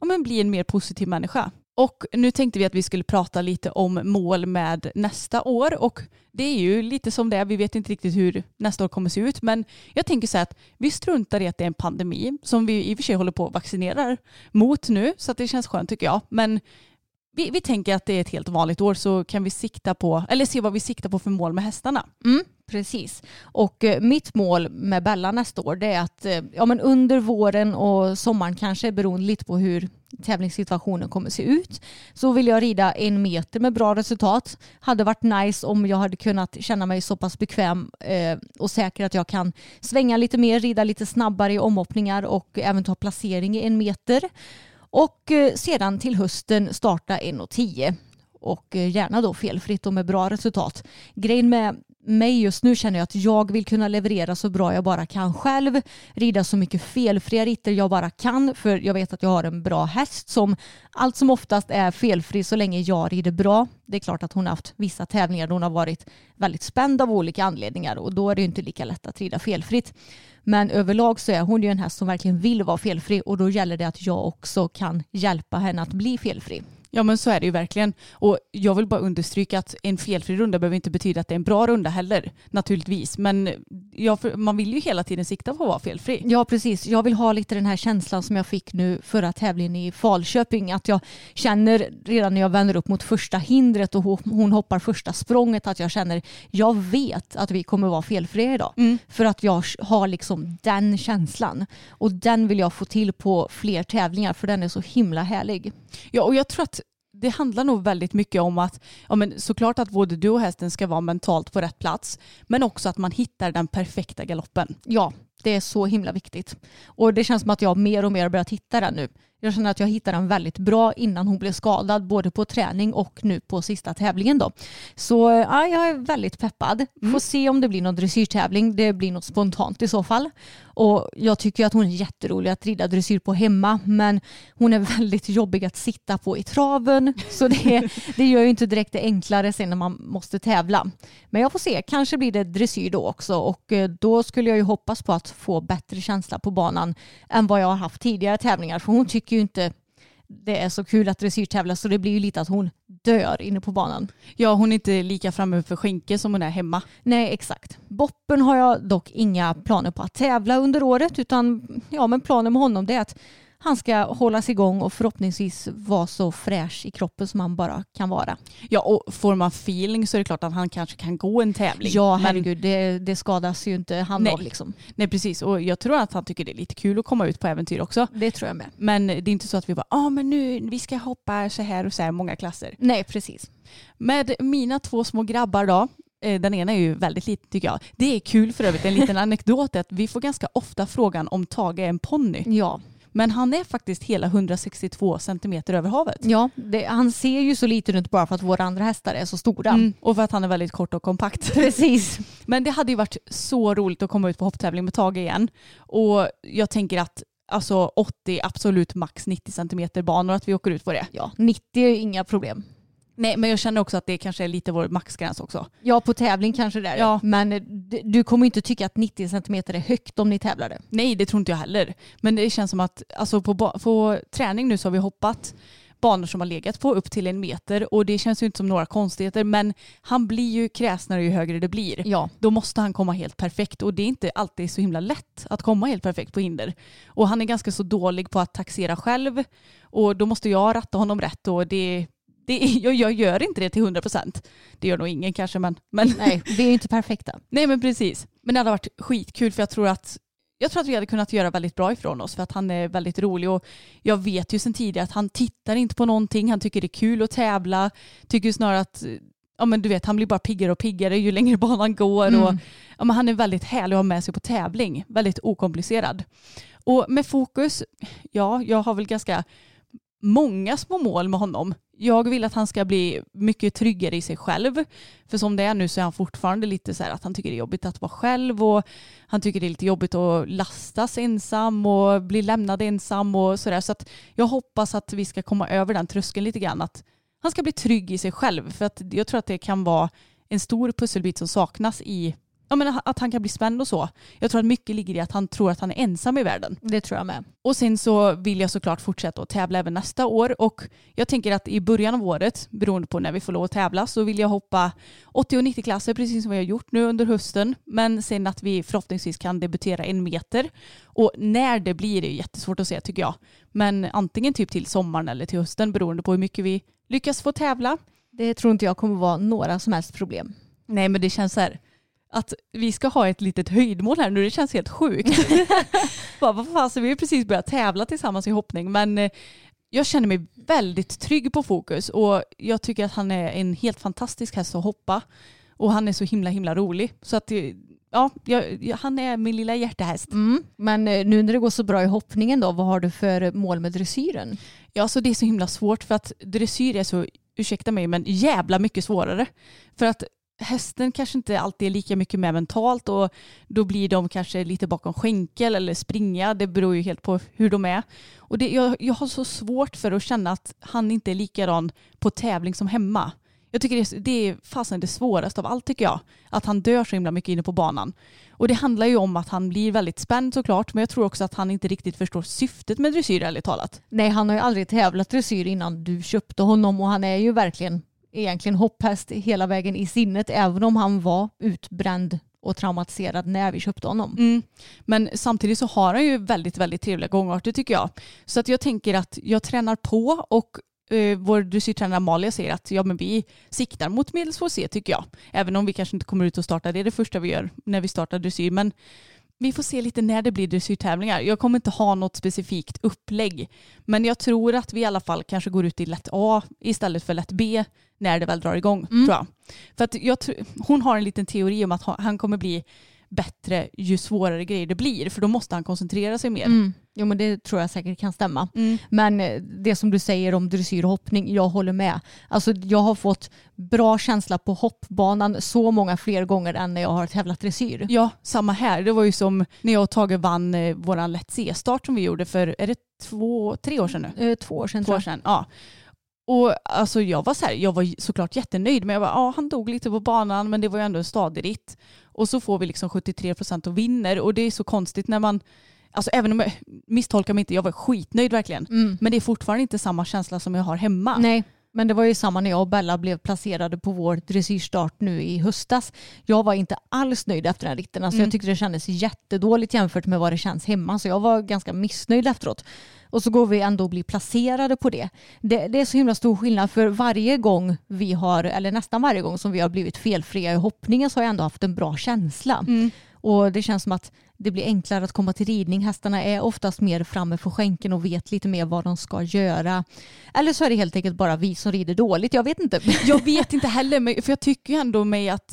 ja, men bli en mer positiv människa. Och nu tänkte vi att vi skulle prata lite om mål med nästa år och det är ju lite som det är. Vi vet inte riktigt hur nästa år kommer se ut men jag tänker så här att vi struntar i att det är en pandemi som vi i och för sig håller på att vaccinera mot nu så att det känns skönt tycker jag. Men vi, vi tänker att det är ett helt vanligt år så kan vi sikta på, eller se vad vi siktar på för mål med hästarna. Mm, precis. Och eh, mitt mål med Bella nästa år det är att eh, ja, men under våren och sommaren kanske beroende lite på hur tävlingssituationen kommer se ut så vill jag rida en meter med bra resultat. Hade varit nice om jag hade kunnat känna mig så pass bekväm eh, och säker att jag kan svänga lite mer, rida lite snabbare i omhoppningar och även ta placering i en meter. Och eh, sedan till hösten starta 1,10 och eh, gärna då felfritt och med bra resultat. Grejen med mig just nu känner jag att jag vill kunna leverera så bra jag bara kan själv. Rida så mycket felfria ritter jag bara kan för jag vet att jag har en bra häst som allt som oftast är felfri så länge jag rider bra. Det är klart att hon har haft vissa tävlingar då hon har varit väldigt spänd av olika anledningar och då är det ju inte lika lätt att rida felfritt. Men överlag så är hon ju en häst som verkligen vill vara felfri och då gäller det att jag också kan hjälpa henne att bli felfri. Ja men så är det ju verkligen. Och jag vill bara understryka att en felfri runda behöver inte betyda att det är en bra runda heller. Naturligtvis. Men ja, man vill ju hela tiden sikta på att vara felfri. Ja precis, jag vill ha lite den här känslan som jag fick nu förra tävlingen i Falköping. Att jag känner redan när jag vänder upp mot första hindret och hon hoppar första språnget att jag känner jag vet att vi kommer vara felfria idag. För att jag har liksom den känslan. Och den vill jag få till på fler tävlingar för den är så himla härlig. Ja och jag tror att det handlar nog väldigt mycket om att ja, men såklart att både du och hästen ska vara mentalt på rätt plats men också att man hittar den perfekta galoppen. Ja, det är så himla viktigt. Och det känns som att jag mer och mer har börjat hitta den nu. Jag känner att jag hittade den väldigt bra innan hon blev skadad både på träning och nu på sista tävlingen då. Så ja, jag är väldigt peppad. Får se om det blir någon dressyrtävling. Det blir något spontant i så fall. Och jag tycker att hon är jätterolig att rida dressyr på hemma men hon är [LAUGHS] väldigt jobbig att sitta på i traven så det, [LAUGHS] det gör ju inte direkt det enklare sen när man måste tävla. Men jag får se, kanske blir det dressyr då också och eh, då skulle jag ju hoppas på att få bättre känsla på banan än vad jag har haft tidigare tävlingar för hon tycker ju inte det är så kul att dressyrtävla så det blir ju lite att hon dör inne på banan. Ja hon är inte lika framme för skänke som hon är hemma. Nej, exakt. Boppen har jag dock inga planer på att tävla under året utan ja, men planen med honom det är att han ska hållas igång och förhoppningsvis vara så fräsch i kroppen som han bara kan vara. Ja och får man feeling så är det klart att han kanske kan gå en tävling. Ja, Men- herregud, det, det skadas ju inte han Nej. av liksom. Nej precis och jag tror att han tycker det är lite kul att komma ut på äventyr också. Det tror jag med. Men det är inte så att vi bara, ja ah, men nu vi ska hoppa så här och så här många klasser. Nej, precis. Med mina två små grabbar då, eh, den ena är ju väldigt liten tycker jag. Det är kul för övrigt, en liten [LAUGHS] anekdot är att vi får ganska ofta frågan om Tage är en ponny. Ja, Men han är faktiskt hela 162 centimeter över havet. ja det, han ser ju så liten ut bara för att våra andra hästar är så stora. Mm, och för att han är väldigt kort och kompakt. [LAUGHS] [LAUGHS] Precis. Men det hade ju varit så roligt att komma ut på hopptävling med Tage igen. Och jag tänker att alltså 80, absolut max 90 centimeter banor, att vi åker ut på det. Ja, 90 är inga problem. Nej, men jag känner också att det kanske är lite vår maxgräns också. Ja, på tävling kanske det är. Ja. Men eh, du kommer inte tycka att 90 cm är högt om ni tävlade. Nej, det tror inte jag heller. Men det känns som att alltså på, på träning nu så har vi hoppat banor som har legat på upp till en meter och det känns ju inte som några konstigheter men han blir ju kräsnare ju högre det blir. Ja. Då måste han komma helt perfekt och det är inte alltid så himla lätt att komma helt perfekt på hinder. Och han är ganska så dålig på att taxera själv och då måste jag ratta honom rätt och det det, jag, jag gör inte det till 100 procent. Det gör nog ingen kanske men, men Nej, vi är ju inte perfekta. [LAUGHS] Nej men precis. Men det hade varit skitkul för jag tror att jag tror att vi hade kunnat göra väldigt bra ifrån oss för att han är väldigt rolig och jag vet ju sedan tidigare att han tittar inte på någonting, han tycker det är kul att tävla, tycker snarare att ja men du vet han blir bara piggare och piggare ju längre banan går Mm. och ja, men han är väldigt härlig att ha med sig på tävling, väldigt okomplicerad. Och med fokus, ja jag har väl ganska många små mål med honom. Jag vill att han ska bli mycket tryggare i sig själv. För som det är nu så är han fortfarande lite så här att han tycker det är jobbigt att vara själv och han tycker det är lite jobbigt att lastas ensam och bli lämnad ensam och sådär. Så att jag hoppas att vi ska komma över den tröskeln lite grann. Att han ska bli trygg i sig själv. För att jag tror att det kan vara en stor pusselbit som saknas i ja, men att han kan bli spänd och så. Jag tror att mycket ligger i att han tror att han är ensam i världen. Det tror jag med. Och sen så vill jag såklart fortsätta att tävla även nästa år och jag tänker att i början av året, beroende på när vi får lov att tävla, så vill jag hoppa 80 och 90 klasser precis som vi har gjort nu under hösten. Men sen att vi förhoppningsvis kan debutera en meter. Och när det blir det är jättesvårt att säga tycker jag. Men antingen typ till sommaren eller till hösten beroende på hur mycket vi lyckas få tävla. Det tror inte jag kommer vara några som helst problem. Nej men det känns så här att vi ska ha ett litet höjdmål här nu, det känns helt sjukt. [LAUGHS] Bara, vad fan, så vi har precis börjat tävla tillsammans i hoppning men eh, jag känner mig väldigt trygg på fokus och jag tycker att han är en helt fantastisk häst att hoppa och han är så himla himla rolig. Så att eh, ja, jag, han är min lilla hjärtehäst. Mm. Men eh, nu när det går så bra i hoppningen då, vad har du för mål med dressyren? Ja, så det är så himla svårt för att dressyr är så, ursäkta mig, men jävla mycket svårare. För att hästen kanske inte alltid är lika mycket med mentalt och då blir de kanske lite bakom skänkel eller springa. Det beror ju helt på hur de är. Och det, jag, jag har så svårt för att känna att han inte är likadan på tävling som hemma. Jag tycker det, det är fasen det svåraste av allt tycker jag. Att han dör så himla mycket inne på banan. Och det handlar ju om att han blir väldigt spänd såklart men jag tror också att han inte riktigt förstår syftet med dressyr ärligt talat. Nej, han har ju aldrig tävlat dressyr innan du köpte honom och han är ju verkligen egentligen hopphäst hela vägen i sinnet även om han var utbränd och traumatiserad när vi köpte honom. Mm. Men samtidigt så har han ju väldigt, väldigt trevliga gångarter tycker jag. Så att jag tänker att jag tränar på och eh, vår dressyrtränare Amalia säger att ja, men vi siktar mot medelsvår C tycker jag. Även om vi kanske inte kommer ut och startar, det är det första vi gör när vi startar dressyr. Men vi får se lite när det blir dressyrtävlingar. Jag kommer inte ha något specifikt upplägg. Men jag tror att vi i alla fall kanske går ut i lätt A istället för lätt B när det väl drar igång. Tror jag. För att jag hon har en liten teori om att ha- han kommer bli bättre ju svårare grejer det blir. För då måste han koncentrera sig mer. Mm. Jo men det tror jag säkert kan stämma. Mm. Men eh, det som du säger om dressyr och hoppning, jag håller med. Alltså jag har fått bra känsla på hoppbanan så många fler gånger än när jag har tävlat dressyr. Ja, samma här. Det var ju som när jag och Tage vann eh, våran Lätt C-start som vi gjorde för, är det två, tre år sedan nu? Eh, Två år sedan Två år sedan, ja. Och alltså jag var så här, jag var såklart jättenöjd men jag var, ja han dog lite på banan men det var ju ändå en stadig ritt. Och så får vi liksom 73 procent och vinner och det är så konstigt när man, alltså även om jag misstolkar mig inte, jag var skitnöjd verkligen. Mm. Men det är fortfarande inte samma känsla som jag har hemma. Nej, men det var ju samma när jag och Bella blev placerade på vår dressyrstart nu i höstas. Jag var inte alls nöjd efter den ritten. Alltså Mm. Jag tyckte det kändes jättedåligt jämfört med vad det känns hemma. Så jag var ganska missnöjd efteråt. Och så går vi ändå och blir placerade på det. det. Det är så himla stor skillnad för varje gång vi har, eller nästan varje gång som vi har blivit felfria i hoppningen så har jag ändå haft en bra känsla. Mm. Och det känns som att det blir enklare att komma till ridning. Hästarna är oftast mer framme för skänken och vet lite mer vad de ska göra. Eller så är det helt enkelt bara vi som rider dåligt. Jag vet inte. Jag vet inte heller, för jag tycker ändå mig att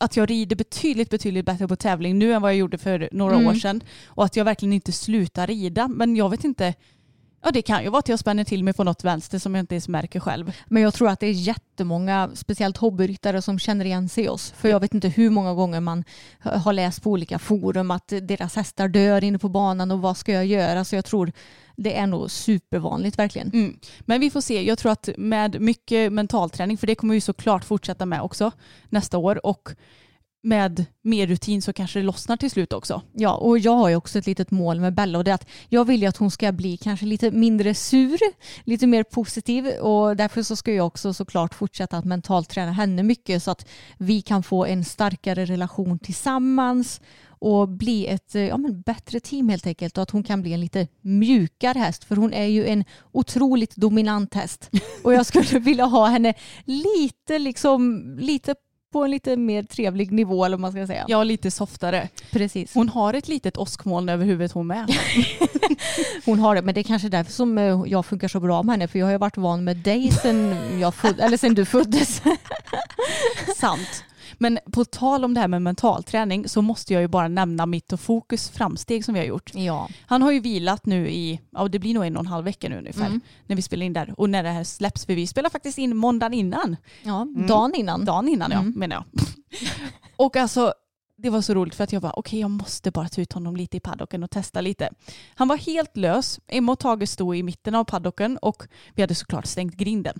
att jag rider betydligt, betydligt bättre på tävling nu än vad jag gjorde för några Mm. år sedan. Och att jag verkligen inte slutar rida. Men jag vet inte, ja det kan ju vara att jag spänner till mig på något vänster som jag inte ens märker själv. Men jag tror att det är jättemånga, speciellt hobbyryttare som känner igen sig i oss. För jag vet inte hur många gånger man har läst på olika forum att deras hästar dör inne på banan och vad ska jag göra? Så jag tror det är nog supervanligt verkligen. Mm. Men vi får se. Jag tror att med mycket mentalträning, för det kommer vi såklart fortsätta med också nästa år. Och med mer rutin så kanske det lossnar till slut också. Ja, och jag har ju också ett litet mål med Bella och det är att jag vill ju att hon ska bli kanske lite mindre sur, lite mer positiv och därför så ska jag också såklart fortsätta att mentalt träna henne mycket så att vi kan få en starkare relation tillsammans och bli ett eh, ja, men bättre team helt enkelt och att hon kan bli en lite mjukare häst för hon är ju en otroligt dominant häst [LAUGHS] och jag skulle vilja ha henne lite liksom lite på en lite mer trevlig nivå eller vad man ska säga. Ja, lite softare. precis. Hon har ett litet åskmoln över huvudet hon med. [LAUGHS] Hon har det, men det är kanske därför som eh, jag funkar så bra med henne för jag har ju varit van med dig sen, jag föd- eller sen du föddes. [LAUGHS] Sant. Men på tal om det här med mentalträning så måste jag ju bara nämna mitt och fokus framsteg som vi har gjort. Ja. Han har ju vilat nu i, ja det blir nog en och en halv vecka nu ungefär Mm. när vi spelar in där. Och när det här släpps, för vi spelar faktiskt in måndagen innan. ja, dagen innan. Dagen innan ja, Mm. menar jag. [LAUGHS] och alltså det var så roligt för att jag bara okej jag måste bara ta ut honom lite i paddocken och testa lite. Han var helt lös. Emma och Tage stod i mitten av paddocken och vi hade såklart stängt grinden.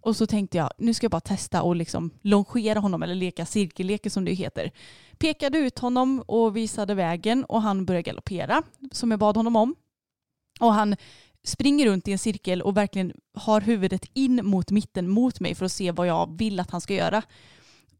Och så tänkte jag nu ska jag bara testa och liksom longera honom eller leka cirkelleker som det heter. Pekade ut honom och visade vägen och han började galoppera som jag bad honom om. Och han springer runt i en cirkel och verkligen har huvudet in mot mitten mot mig för att se vad jag vill att han ska göra.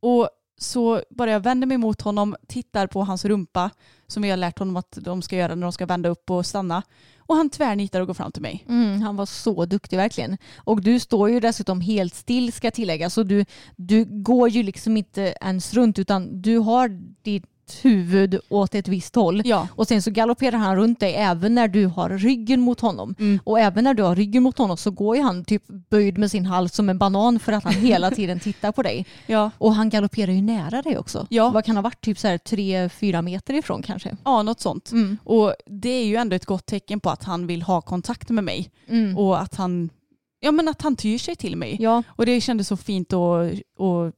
Och så bara jag vänder mig mot honom, tittar på hans rumpa som vi har lärt honom att de ska göra när de ska vända upp och stanna. Och han tvärnitar och går fram till mig. Mm, han var så duktig verkligen. Och du står ju dessutom helt still ska tilläggas. Så du, du går ju liksom inte ens runt utan du har ditt huvud åt ett visst håll. Ja. Och sen så galopperar han runt dig även när du har ryggen mot honom. Mm. Och även när du har ryggen mot honom så går ju han typ böjd med sin hals som en banan för att han hela [LAUGHS] tiden tittar på dig. Ja. Och han galopperar ju nära dig också. Ja. Vad kan ha varit? Typ så här tre, fyra meter ifrån kanske. ja, något sånt. Mm. Och det är ju ändå ett gott tecken på att han vill ha kontakt med mig. Mm. Och att han, ja, men att han tyr sig till mig. Ja, Och det kändes så fint och, och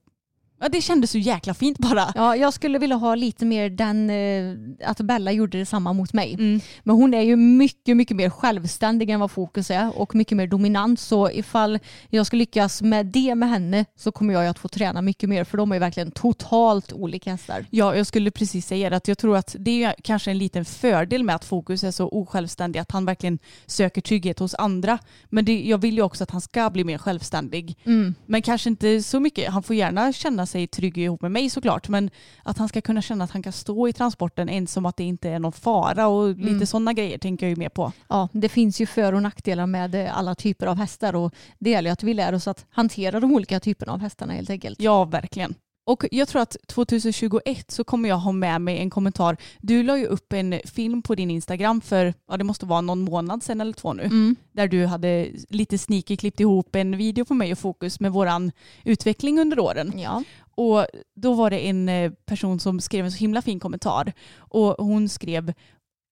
ja, det kändes så jäkla fint bara. ja, jag skulle vilja ha lite mer den, eh, att Bella gjorde detsamma mot mig. Mm. Men hon är ju mycket, mycket mer självständig än vad Fokus är och mycket mer dominant. Så ifall jag ska lyckas med det med henne så kommer jag ju att få träna mycket mer för de är ju verkligen totalt olika hästar. Ja, jag skulle precis säga det. Att jag tror att det är kanske en liten fördel med att Fokus är så osjälvständig. Att han verkligen söker trygghet hos andra. Men det, jag vill ju också att han ska bli mer självständig. Mm. Men kanske inte så mycket. Han får gärna känna sig trygg ihop med mig såklart. Men att han ska kunna känna att han kan stå i transporten ens som att det inte är någon fara. Och lite Mm. sådana grejer tänker jag ju mer på. Ja, det finns ju för och nackdelar med eh, alla typer av hästar och det gäller ju att vi lär oss att hantera de olika typerna av hästarna helt enkelt. Ja, verkligen. Och jag tror att 2021 så kommer jag ha med mig en kommentar. Du la ju upp en film på din Instagram för, ja det måste vara någon månad sedan eller två nu. Mm. Där du hade lite sneaky klippt ihop en video på mig och Fokus med våran utveckling under åren. Ja. Och då var det en eh, person som skrev en så himla fin kommentar. Och hon skrev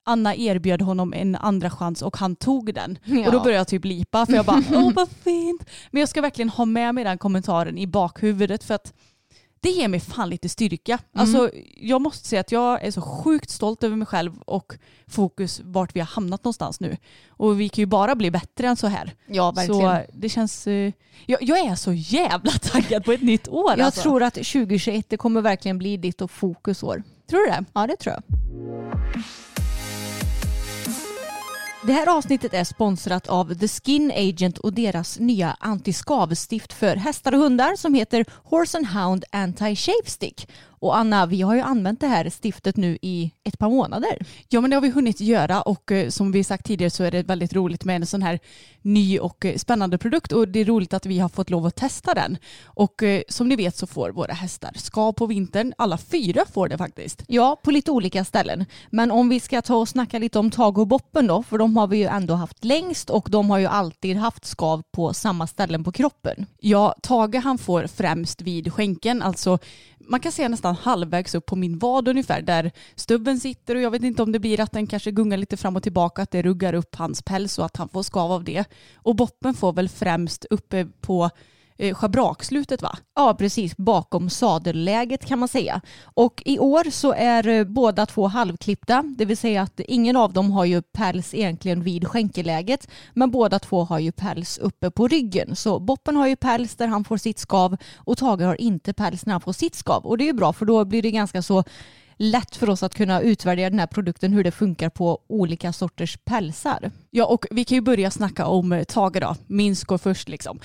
Anna erbjöd honom en andra chans och han tog den. Ja. Och då började jag typ lipa för jag bara åh [LAUGHS] vad fint. Men jag ska verkligen ha med mig den kommentaren i bakhuvudet för att det ger mig fan lite styrka. Alltså, jag måste säga att jag är så sjukt stolt över mig själv och fokus vart vi har hamnat någonstans nu. Och vi kan ju bara bli bättre än så här. ja, verkligen. Så det känns... eh, Jag, jag är så jävla [LAUGHS] taggad på ett nytt år. jag alltså. tror att 2021 det kommer verkligen bli ditt och fokusår. Tror du det? Ja, det tror jag. Det här avsnittet är sponsrat av The Skin Agent och deras nya antiskavstift för hästar och hundar som heter Horse and Hound Anti-Shave Stick. Och Anna, vi har ju använt det här stiftet nu i ett par månader. Ja men det har vi hunnit göra och eh, som vi sagt tidigare så är det väldigt roligt med en sån här ny och eh, spännande produkt och det är roligt att vi har fått lov att testa den. Och eh, som ni vet så får våra hästar skav på vintern. Alla fyra får det faktiskt. Ja, på lite olika ställen. Men om vi ska ta och snacka lite om Tage och Boppen då, för de har vi ju ändå haft längst och de har ju alltid haft skav på samma ställen på kroppen. Ja, Tage han får främst vid skänken, alltså man kan säga nästan halvvägs upp på min vad ungefär där stubben sitter och jag vet inte om det blir att den kanske gungar lite fram och tillbaka, att det ruggar upp hans päls och att han får skav av det. Och boppen får väl främst uppe på eh, schabrakslutet va? Ja, precis bakom sadelläget kan man säga. Och i år så är eh, båda två halvklippta, det vill säga att ingen av dem har ju päls egentligen vid skänkeläget, men båda två har ju päls uppe på ryggen. Så Boppen har ju päls där han får sitt skav och Tage har inte päls när han får sitt skav. Och det är ju bra för då blir det ganska så lätt för oss att kunna utvärdera den här produkten, hur det funkar på olika sorters pälsar. Ja, och vi kan ju börja snacka om eh, Tage då. Minsk går först liksom.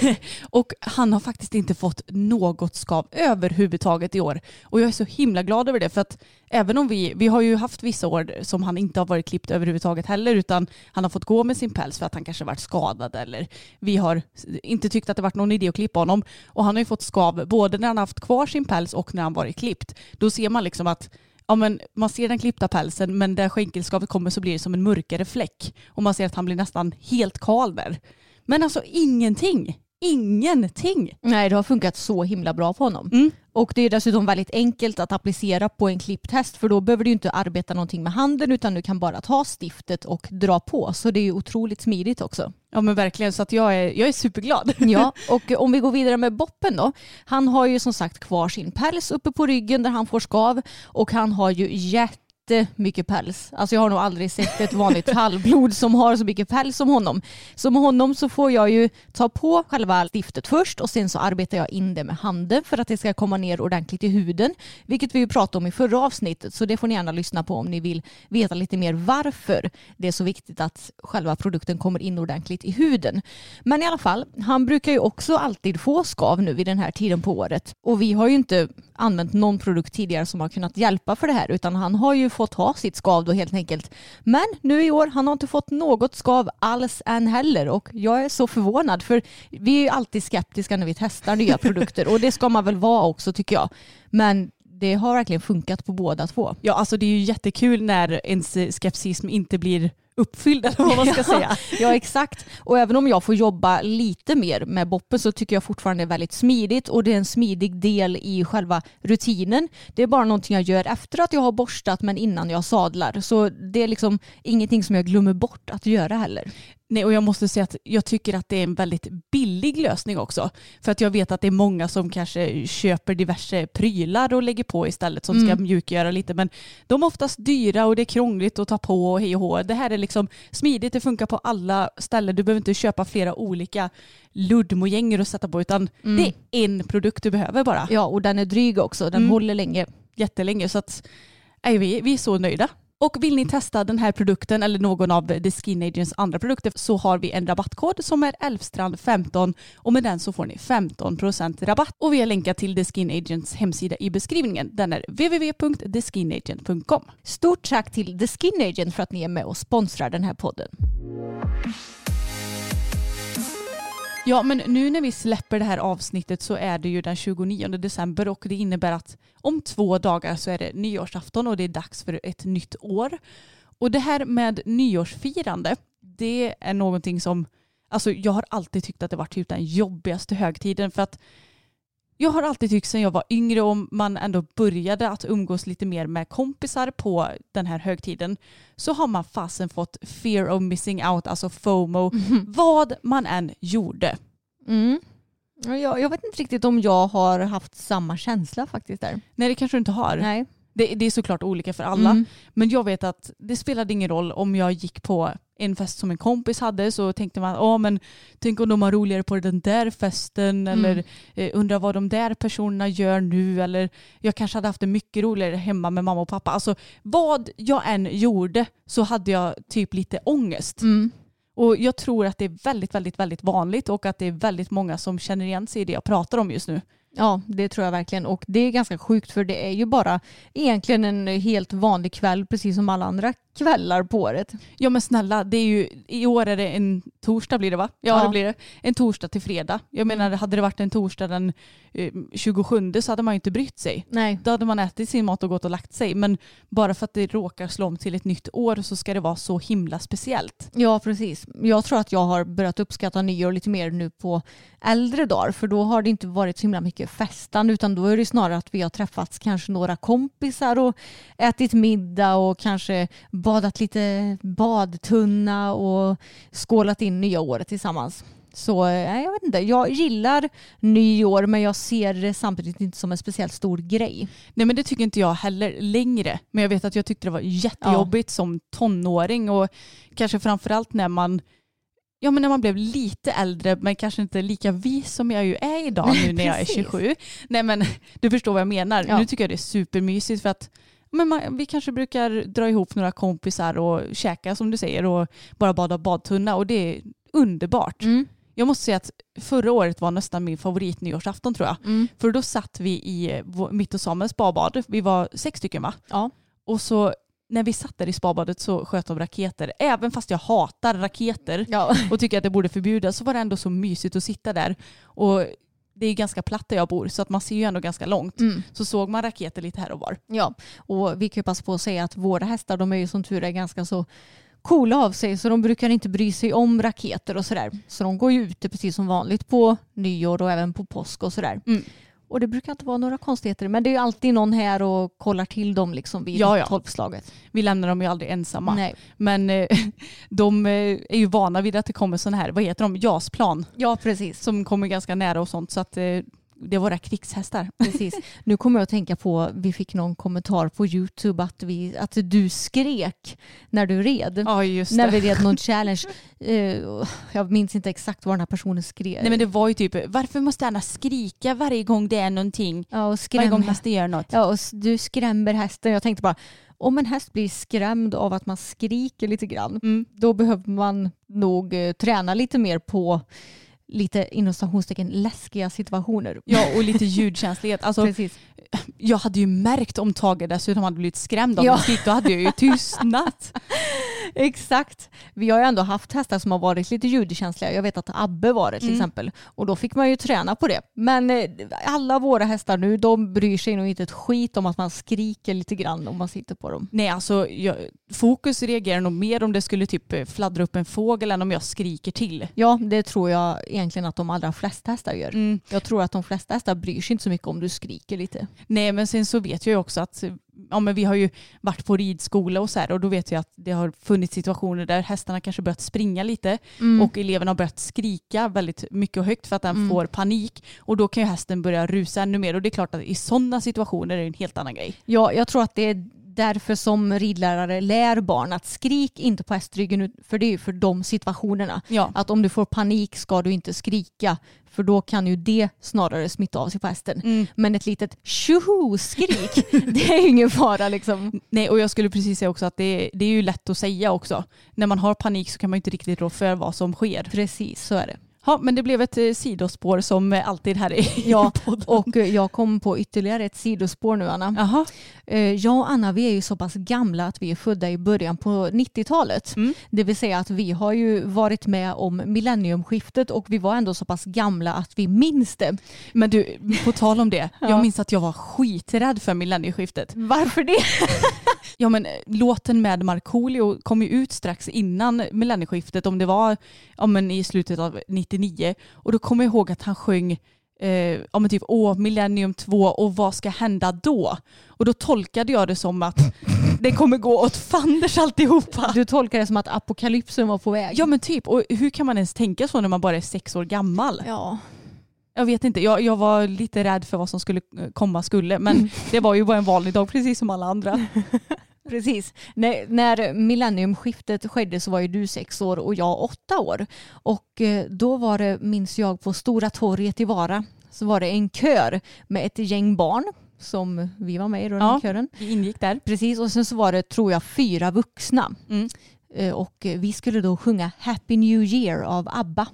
[LAUGHS] och han har faktiskt inte fått något skav överhuvudtaget i år. Och jag är så himla glad över det för att även om vi, vi har ju haft vissa år som han inte har varit klippt överhuvudtaget heller utan han har fått gå med sin päls för att han kanske varit skadad eller vi har inte tyckt att det varit någon idé att klippa honom. Och han har ju fått skav både när han haft kvar sin päls och när han varit klippt. Då ser man liksom att ja, men man ser den klippta pälsen men där skänkelskavet kommer så blir det som en mörkare fläck. Och man ser att han blir nästan helt kal där. Men alltså ingenting. Ingenting. Nej, det har funkat så himla bra på honom. Mm. Och det är dessutom väldigt enkelt att applicera på en klippt häst för då behöver du inte arbeta någonting med handen utan du kan bara ta stiftet och dra på. Så det är ju otroligt smidigt också. Ja men verkligen så att jag är, jag är superglad. [LAUGHS] Ja, och om vi går vidare med Boppen då. Han har ju som sagt kvar sin päls uppe på ryggen där han får skav och han har ju jätte jättemycket päls. Alltså jag har nog aldrig sett ett vanligt [LAUGHS] halvblod som har så mycket päls som honom. Så med honom så får jag ju ta på själva stiftet först och sen så arbetar jag in det med handen för att det ska komma ner ordentligt i huden. Vilket vi ju pratade om i förra avsnittet så det får ni gärna lyssna på om ni vill veta lite mer varför det är så viktigt att själva produkten kommer in ordentligt i huden. Men i alla fall, han brukar ju också alltid få skav nu vid den här tiden på året och vi har ju inte använt någon produkt tidigare som har kunnat hjälpa för det här utan han har ju fått ha sitt skav då helt enkelt. Men nu i år, han har inte fått något skav alls än heller och jag är så förvånad för vi är ju alltid skeptiska när vi testar nya [LAUGHS] produkter och det ska man väl vara också tycker jag. Men det har verkligen funkat på båda två. Ja, alltså det är ju jättekul när ens skepsism inte blir uppfylld eller vad man ska [LAUGHS] säga. ja exakt. Och även om jag får jobba lite mer med boppen så tycker jag fortfarande det är väldigt smidigt och det är en smidig del i själva rutinen. Det är bara någonting jag gör efter att jag har borstat men innan jag sadlar. Så det är liksom ingenting som jag glömmer bort att göra heller. Nej, och jag måste säga att jag tycker att det är en väldigt billig lösning också. För att jag vet att det är många som kanske köper diverse prylar och lägger på istället som ska mjukgöra lite. Men de är oftast dyra och det är krångligt att ta på och hej och hå. Det här är liksom smidigt, det funkar på alla ställen. Du behöver inte köpa flera olika luddmojänger att sätta på utan det är en produkt du behöver bara. Ja och den är dryg också, den Mm. håller länge. Jättelänge så att nej, vi, vi är så nöjda. Och vill ni testa den här produkten eller någon av The Skin Agents andra produkter så har vi en rabattkod som är Elfstrand15 och med den så får ni 15% rabatt. Och vi har länkat till The Skin Agents hemsida i beskrivningen. Den är www.theskinagent.com. Stort tack till The Skin Agent för att ni är med och sponsrar den här podden. Ja, men nu när vi släpper det här avsnittet så är det ju den 29 december och det innebär att om två dagar så är det nyårsafton och det är dags för ett nytt år. Och det här med nyårsfirande, det är någonting som, alltså jag har alltid tyckt att det varit typ den jobbigaste högtiden för att jag har alltid tyckt sen jag var yngre och man ändå började att umgås lite mer med kompisar på den här högtiden så har man fasen fått fear of missing out, alltså FOMO, vad man än gjorde. Mm. Ja, Jag, jag vet inte riktigt om jag har haft samma känsla faktiskt där. Nej det kanske du inte har. Nej. Det, det är såklart olika för alla. Mm. Men jag vet att det spelade ingen roll om jag gick på en fest som en kompis hade så tänkte man, åh men tänk om de har roligare på den där festen Mm. eller eh, undrar vad de där personerna gör nu eller jag kanske hade haft det mycket roligare hemma med mamma och pappa. Alltså vad jag än gjorde så hade jag typ lite ångest. Mm. Och jag tror att det är väldigt, väldigt, väldigt vanligt och att det är väldigt många som känner igen sig i det jag pratar om just nu. Ja, det tror jag verkligen. Och det är ganska sjukt för det är ju bara egentligen en helt vanlig kväll precis som alla andra kvällar på året. Ja men snälla, det är ju, i år är det en torsdag blir det va? Ja, Ja. det blir det. En torsdag till fredag. Jag menar hade det varit en torsdag den eh, 27 så hade man ju inte brytt sig. Nej. Då hade man ätit sin mat och gått och lagt sig. Men bara för att det råkar slå om till ett nytt år så ska det vara så himla speciellt. Ja, precis. Jag tror att jag har börjat uppskatta nyår lite mer nu på äldre dagar för då har det inte varit så himla mycket festan utan då är det snarare att vi har träffats kanske några kompisar och ätit middag och kanske badat lite badtunna och skålat in nya året tillsammans. Så eh, jag vet inte, jag gillar nyår men jag ser det samtidigt inte som en speciellt stor grej. Nej men det tycker inte jag heller längre. Men jag vet att jag tyckte det var jättejobbigt som tonåring och kanske framförallt när man Ja men när man blev lite äldre men kanske inte lika vis som jag ju är idag nu när jag är [LAUGHS] Precis. 27. Nej men du förstår vad jag menar. Ja. Nu tycker jag det är supermysigt för att men man, vi kanske brukar dra ihop några kompisar och käka som du säger och bara bada badtunna och det är underbart. Mm. Jag måste säga att förra året var nästan min favorit nyårsafton tror jag. Mm. För då satt vi i eh, mitt och Samuels badbad. Vi var sex stycken va? Ja. Och så när vi satt där i spabadet så sköt de raketer. Även fast jag hatar raketer Ja. och tycker att det borde förbjudas så var det ändå så mysigt att sitta där. Och det är ganska platt där jag bor så att man ser ju ändå ganska långt. Mm. Så såg man raketer lite här och var. Ja, och vi kan ju passa på att säga att våra hästar de är ju som tur är ganska så coola av sig så de brukar inte bry sig om raketer och sådär. Så de går ju ute precis som vanligt på nyår och även på påsk och sådär. Mm. Och det brukar inte vara några konstigheter men det är ju alltid någon här och kollar till dem liksom vid Ja, ja. tolvslaget. Vi lämnar dem ju aldrig ensamma. Nej. Men eh, [LAUGHS] de eh, är ju vana vid att det kommer sådana här, vad heter de, jasplan Ja, precis. som kommer ganska nära och sånt. Så att eh, det är våra krigshästar. Precis. Nu kommer jag att tänka på, vi fick någon kommentar på YouTube att, vi, att du skrek när du red. Ja just när det. vi red någon [LAUGHS] challenge. Eh, jag minns inte exakt vad den här personen skrev. Nej men det var ju typ, varför måste Anna skrika varje gång det är någonting? ja, och Varje skrämma. gång hästen gör något? Ja, och du skrämmer hästen. Jag tänkte bara, om en häst blir skrämd av att man skriker lite grann, Mm. då behöver man nog eh, träna lite mer på lite inom läskiga situationer. Ja och lite ljudkänslighet. Alltså, [LAUGHS] Precis. Jag hade ju märkt om Tage dessutom hade blivit skrämd av Ja. min skrik. Då hade jag ju tystnat. [LAUGHS] Exakt. Vi har ju ändå haft hästar som har varit lite ljudkänsliga. Jag vet att Abbe var det till Mm. exempel. Och då fick man ju träna på det. Men eh, alla våra hästar nu, de bryr sig nog inte ett skit om att man skriker lite grann om man sitter på dem. Nej alltså jag, Fokus reagerar nog mer om det skulle typ eh, fladdra upp en fågel än om jag skriker till. Ja, det tror jag egentligen att de allra flesta hästar gör. Mm. Jag tror att de flesta hästar bryr sig inte så mycket om du skriker lite. Nej men sen så vet jag ju också att ja, men vi har ju varit på ridskola och så här och då vet jag att det har funnits situationer där hästarna kanske börjat springa lite och eleverna har börjat skrika väldigt mycket och högt för att den Mm. får panik och då kan ju hästen börja rusa ännu mer och det är klart att i sådana situationer är det en helt annan grej. Ja, jag tror att det är därför som ridlärare lär barn att skrik inte på hästryggen för det är ju för de situationerna. Ja. Att om du får panik ska du inte skrika för då kan ju det snarare smitta av sig på hästen. Mm. Men ett litet tjoho-skrik, [LAUGHS] det är ju ingen fara liksom. Nej, och jag skulle precis säga också att det, det är ju lätt att säga också. När man har panik så kan man inte riktigt rå för vad som sker. Precis, så är det. Ja, men det blev ett eh, sidospår som eh, alltid här i Ja, [LAUGHS] podden. och eh, jag kom på ytterligare ett sidospår nu Anna. Jaha. Eh, Jag och Anna vi är ju så pass gamla att vi är födda i början på 90-talet. Mm. Det vill säga att vi har ju varit med om millenniumskiftet och vi var ändå så pass gamla att vi minns det. Men du, på tal om det. [LAUGHS] Ja. Jag minns att jag var skiträdd för millennieskiftet. Varför det? [LAUGHS] Ja men eh, låten med Markoolio kom ju ut strax innan millennieskiftet om det var ja, men i slutet av 99 och då kommer jag ihåg att han sjöng eh, men typ åh millennium 2 och vad ska hända då? Och då tolkade jag det som att [LAUGHS] det kommer gå åt fanders alltihopa. Du tolkar det som att apokalypsen var på väg. Ja men typ, och hur kan man ens tänka så när man bara är sex år gammal? ja. Jag vet inte, jag, jag var lite rädd för vad som skulle eh, komma skulle men [LAUGHS] det var ju bara en vanlig dag precis som alla andra. [LAUGHS] Precis. När, när millenniumskiftet skedde så var ju du sex år och jag åtta år. Och eh, då var det, minns jag, på Stora torget i Vara så var det en kör med ett gäng barn som vi var med i då, den Ja. kören. Vi ingick där. Precis, och sen så var det tror jag fyra vuxna. Mm. Eh, Och vi skulle då sjunga Happy New Year av ABBA.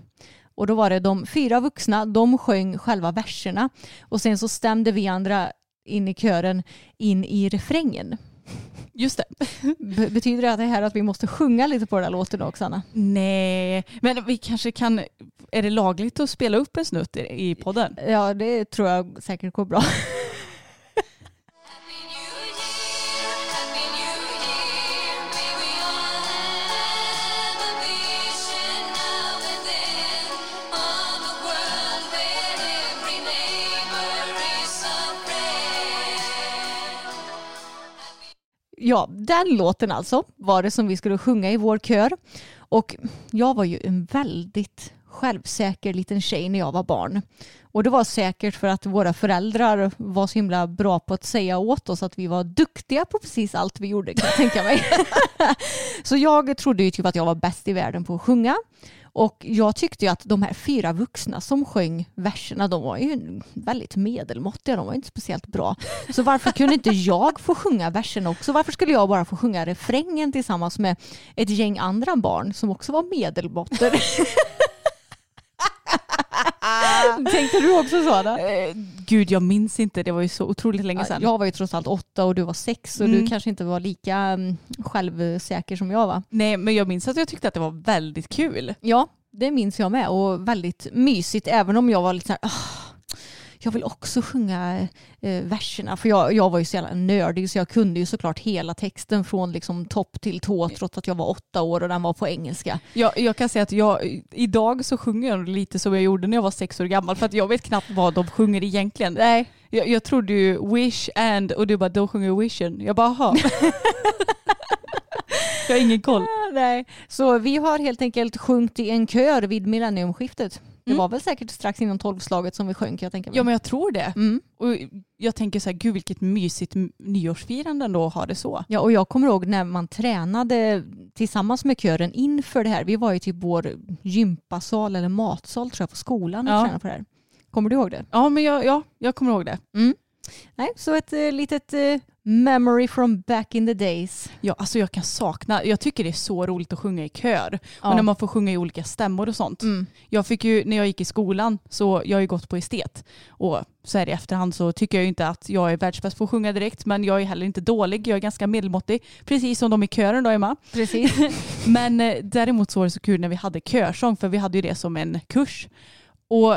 Och då var det de fyra vuxna, de sjöng själva verserna och sen så stämde vi andra in i kören in i refrängen. Just det. [LAUGHS] Betyder det att det här att vi måste sjunga lite på den här låten också Anna? Nej, men vi kanske kan, är det lagligt att spela upp en snutt i podden? Ja det tror jag säkert går bra. [LAUGHS] Ja, den låten alltså var det som vi skulle sjunga i vår kör. Och jag var ju en väldigt självsäker liten tjej när jag var barn. Och det var säkert för att våra föräldrar var så himla bra på att säga åt oss att vi var duktiga på precis allt vi gjorde kan jag tänka mig. [LAUGHS] så jag trodde ju typ att jag var bäst i världen på att sjunga. Och jag tyckte ju att de här fyra vuxna som sjöng verserna, de var ju väldigt medelmåttiga, de var inte speciellt bra. Så varför kunde inte jag få sjunga verserna också? Varför skulle jag bara få sjunga refrängen tillsammans med ett gäng andra barn som också var medelmåttor? [LAUGHS] [LAUGHS] Tänkte du också så? Eh, Gud, jag minns inte. Det var ju så otroligt länge sedan. Jag var ju trots allt åtta och du var sex och Mm. du kanske inte var lika mm, självsäker som jag var. Nej, men jag minns att jag tyckte att det var väldigt kul. Ja, det minns jag med och väldigt mysigt även om jag var lite så här, "Ah, jag vill också sjunga eh, verserna för jag, jag var ju så jävla nördig så jag kunde ju såklart hela texten från liksom topp till tå trots att jag var åtta år och den var på engelska. Jag, jag kan säga att jag, idag så sjunger jag lite som jag gjorde när jag var sex år gammal för att jag vet knappt vad de sjunger egentligen. Nej, Jag, jag trodde ju wish and och du bara de sjunger wishen. Jag bara aha. jag har ingen koll. nej. Så vi har helt enkelt sjungit i en kör vid millenniumskiftet. Det Mm. var väl säkert strax innan tolvslaget som vi sjöng kan jag tänka mig. Ja men jag tror det. Mm. Och jag tänker så här, gud vilket mysigt nyårsfirande ändå att ha det så. Ja, och jag kommer ihåg när man tränade tillsammans med kören inför det här. Vi var ju typ vår gympasal eller matsal tror jag på skolan och Ja. tränade på det här. Kommer du ihåg det? Ja men jag, ja, jag kommer ihåg det. Nej, så ett eh, litet eh, memory from back in the days. Ja, alltså jag kan sakna, jag tycker det är så roligt att sjunga i kör. Ja. Och när man får sjunga i olika stämmor och sånt. Mm. Jag fick ju, när jag gick i skolan, så jag har ju gått på estet. Och så här i efterhand så tycker jag ju inte att jag är världsbäst på att sjunga direkt. Men jag är heller inte dålig, jag är ganska medelmåttig. Precis som de i kören då Emma. Precis. [LAUGHS] Men eh, däremot så var det så kul när vi hade körsång, för vi hade ju det som en kurs. Och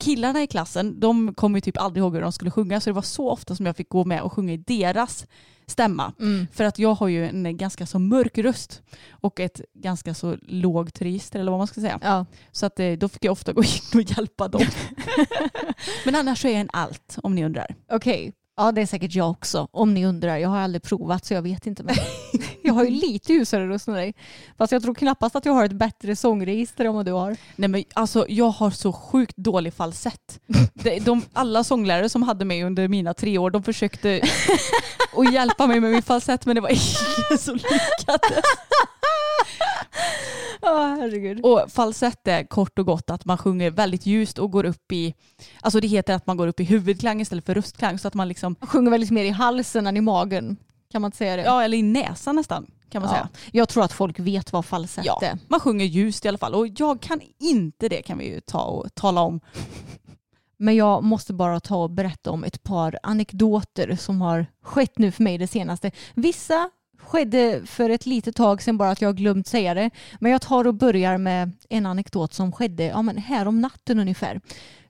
killarna i klassen, de kom ju typ aldrig ihåg hur de skulle sjunga, så det var så ofta som jag fick gå med och sjunga i deras stämma. Mm. För att jag har ju en ganska så mörk röst och ett ganska så lågt register eller vad man ska säga. Ja. Så att eh, då fick jag ofta gå in och hjälpa dem. [LAUGHS] [LAUGHS] Men annars så är jag en allt om ni undrar. Okej. Ja, det är säkert jag också. Om ni undrar. Jag har aldrig provat så jag vet inte. Men [LAUGHS] jag har ju lite ljusare röst än dig. Fast jag tror knappast att jag har ett bättre sångregister än vad du har. Nej men alltså jag har så sjukt dålig falsett. [LAUGHS] De, de, alla sånglärare som hade mig under mina tre år de försökte att hjälpa mig med min falsett men det var ingen som lyckades. [LAUGHS] [LAUGHS] Ja, herregud. Och falsett är kort och gott att man sjunger väldigt ljust och går upp i, alltså det heter att man går upp i huvudklang istället för röstklang så att man liksom, Jag sjunger väldigt mer i halsen än i magen. Kan man inte säga det? ja eller i näsan nästan kan man Ja. säga. Jag tror att folk vet vad falsett Ja, är. man sjunger ljust i alla fall och jag kan inte det kan vi ju ta och tala om. [LAUGHS] Men jag måste bara ta och berätta om ett par anekdoter som har skett nu för mig det senaste. Vissa skedde för ett litet tag sedan bara att jag har glömt säga det. Men jag tar och börjar med en anekdot som skedde ja, men här om natten ungefär.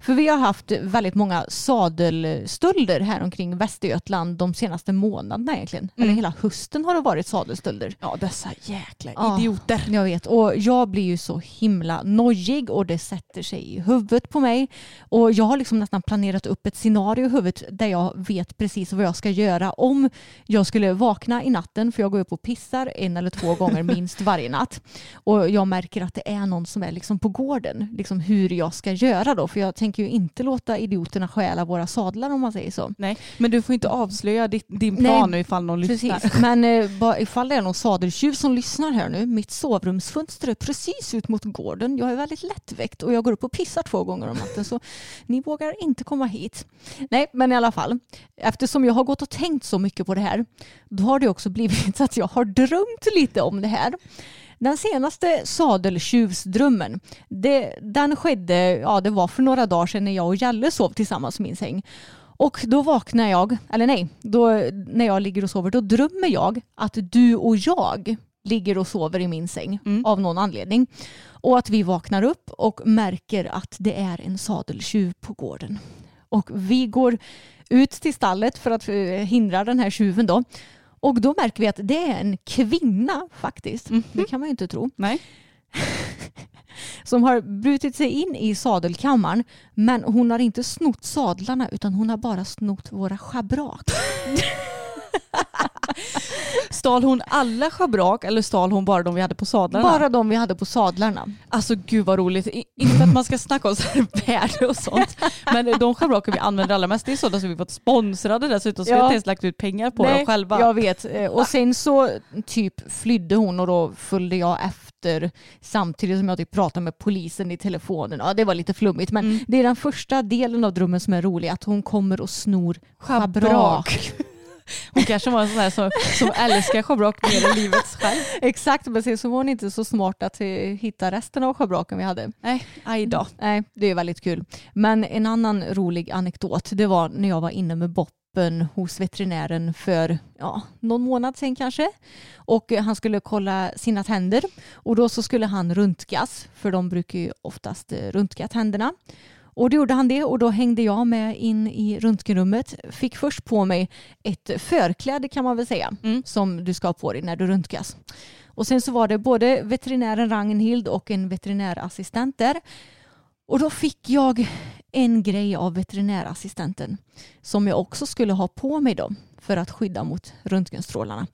För vi har haft väldigt många sadelstölder här omkring Västergötland de senaste månaderna egentligen. Eller Mm. hela hösten har det varit sadelstölder. Ja dessa jäkla Ja. idioter. Jag vet och jag blir ju så himla nojig och det sätter sig i huvudet på mig. Och jag har liksom nästan planerat upp ett scenario i huvudet där jag vet precis vad jag ska göra om jag skulle vakna i natten för jag går upp och pissar en eller två gånger [LAUGHS] minst varje natt. Och jag märker att det är någon som är liksom på gården. Liksom hur jag ska göra då för jag tänker ju inte låta idioterna stjäla våra sadlar om man säger så. Nej, men du får inte avslöja ditt, din plan Nej, ifall någon lyssnar. Precis, [LAUGHS] men eh, [LAUGHS] ifall det är någon sadeltjuv som lyssnar här nu. Mitt sovrumsfönster är precis ut mot gården. Jag är väldigt lättväckt och jag går upp och pissar två gånger om natten så ni vågar inte komma hit. Nej, men i alla fall. Eftersom jag har gått och tänkt så mycket på det här då har det också blivit så [LAUGHS] att jag har drömt lite om det här. Den senaste sadeltjuvsdrömmen, det, den skedde, ja det var för några dagar sedan när jag och Jalle sov tillsammans i min säng. Och då vaknar jag, eller nej, då, när jag ligger och sover, då drömmer jag att du och jag ligger och sover i min säng av någon anledning. Och att vi vaknar upp och märker att det är en sadeltjuv på gården. Och vi går ut till stallet för att eh, hindra den här tjuven då. Och då märker vi att det är en kvinna faktiskt. Det kan man ju inte tro. Nej. [LAUGHS] Som har brutit sig in i sadelkammaren. Men hon har inte snott sadlarna utan hon har bara snott våra schabrak. [LAUGHS] [LAUGHS] Stal hon alla schabrak eller stal hon bara de vi hade på sadlarna? Bara de vi hade på sadlarna. Alltså gud vad roligt. I- Inte att man ska snacka om så här värde och sånt. Men de schabraker vi använder allra mest det är sådana som vi fått sponsrade dessutom. Så vi Ja. har inte ens lagt ut pengar på dem själva. Jag vet. Eh, Och sen så typ flydde hon och då följde jag efter samtidigt som jag typ pratade med polisen i telefonen. Ja, det var lite flummigt men Mm. det är den första delen av drömmen som är rolig. Att hon kommer och snor schabrak. Schabrak. Hon kanske var en sån här som, som älskar schabrak mer än livets själv. Exakt, men sen så var hon inte så smart att hitta resten av schabraken vi hade. Nej, aj då. Nej, det är väldigt kul. Men en annan rolig anekdot, det var när jag var inne med Boppen hos veterinären för ja, någon månad sedan kanske. Och han skulle kolla sina tänder och då så skulle han röntgas, för de brukar ju oftast röntga tänderna. Och då gjorde han det och då hängde jag med in i röntgenrummet. Fick först på mig ett förkläde kan man väl säga som du ska ha på dig när du röntgas. Och sen så var det både veterinären Ragnhild och en veterinärassistent där. Och då fick jag en grej av veterinärassistenten som jag också skulle ha på mig då för att skydda mot röntgenstrålarna.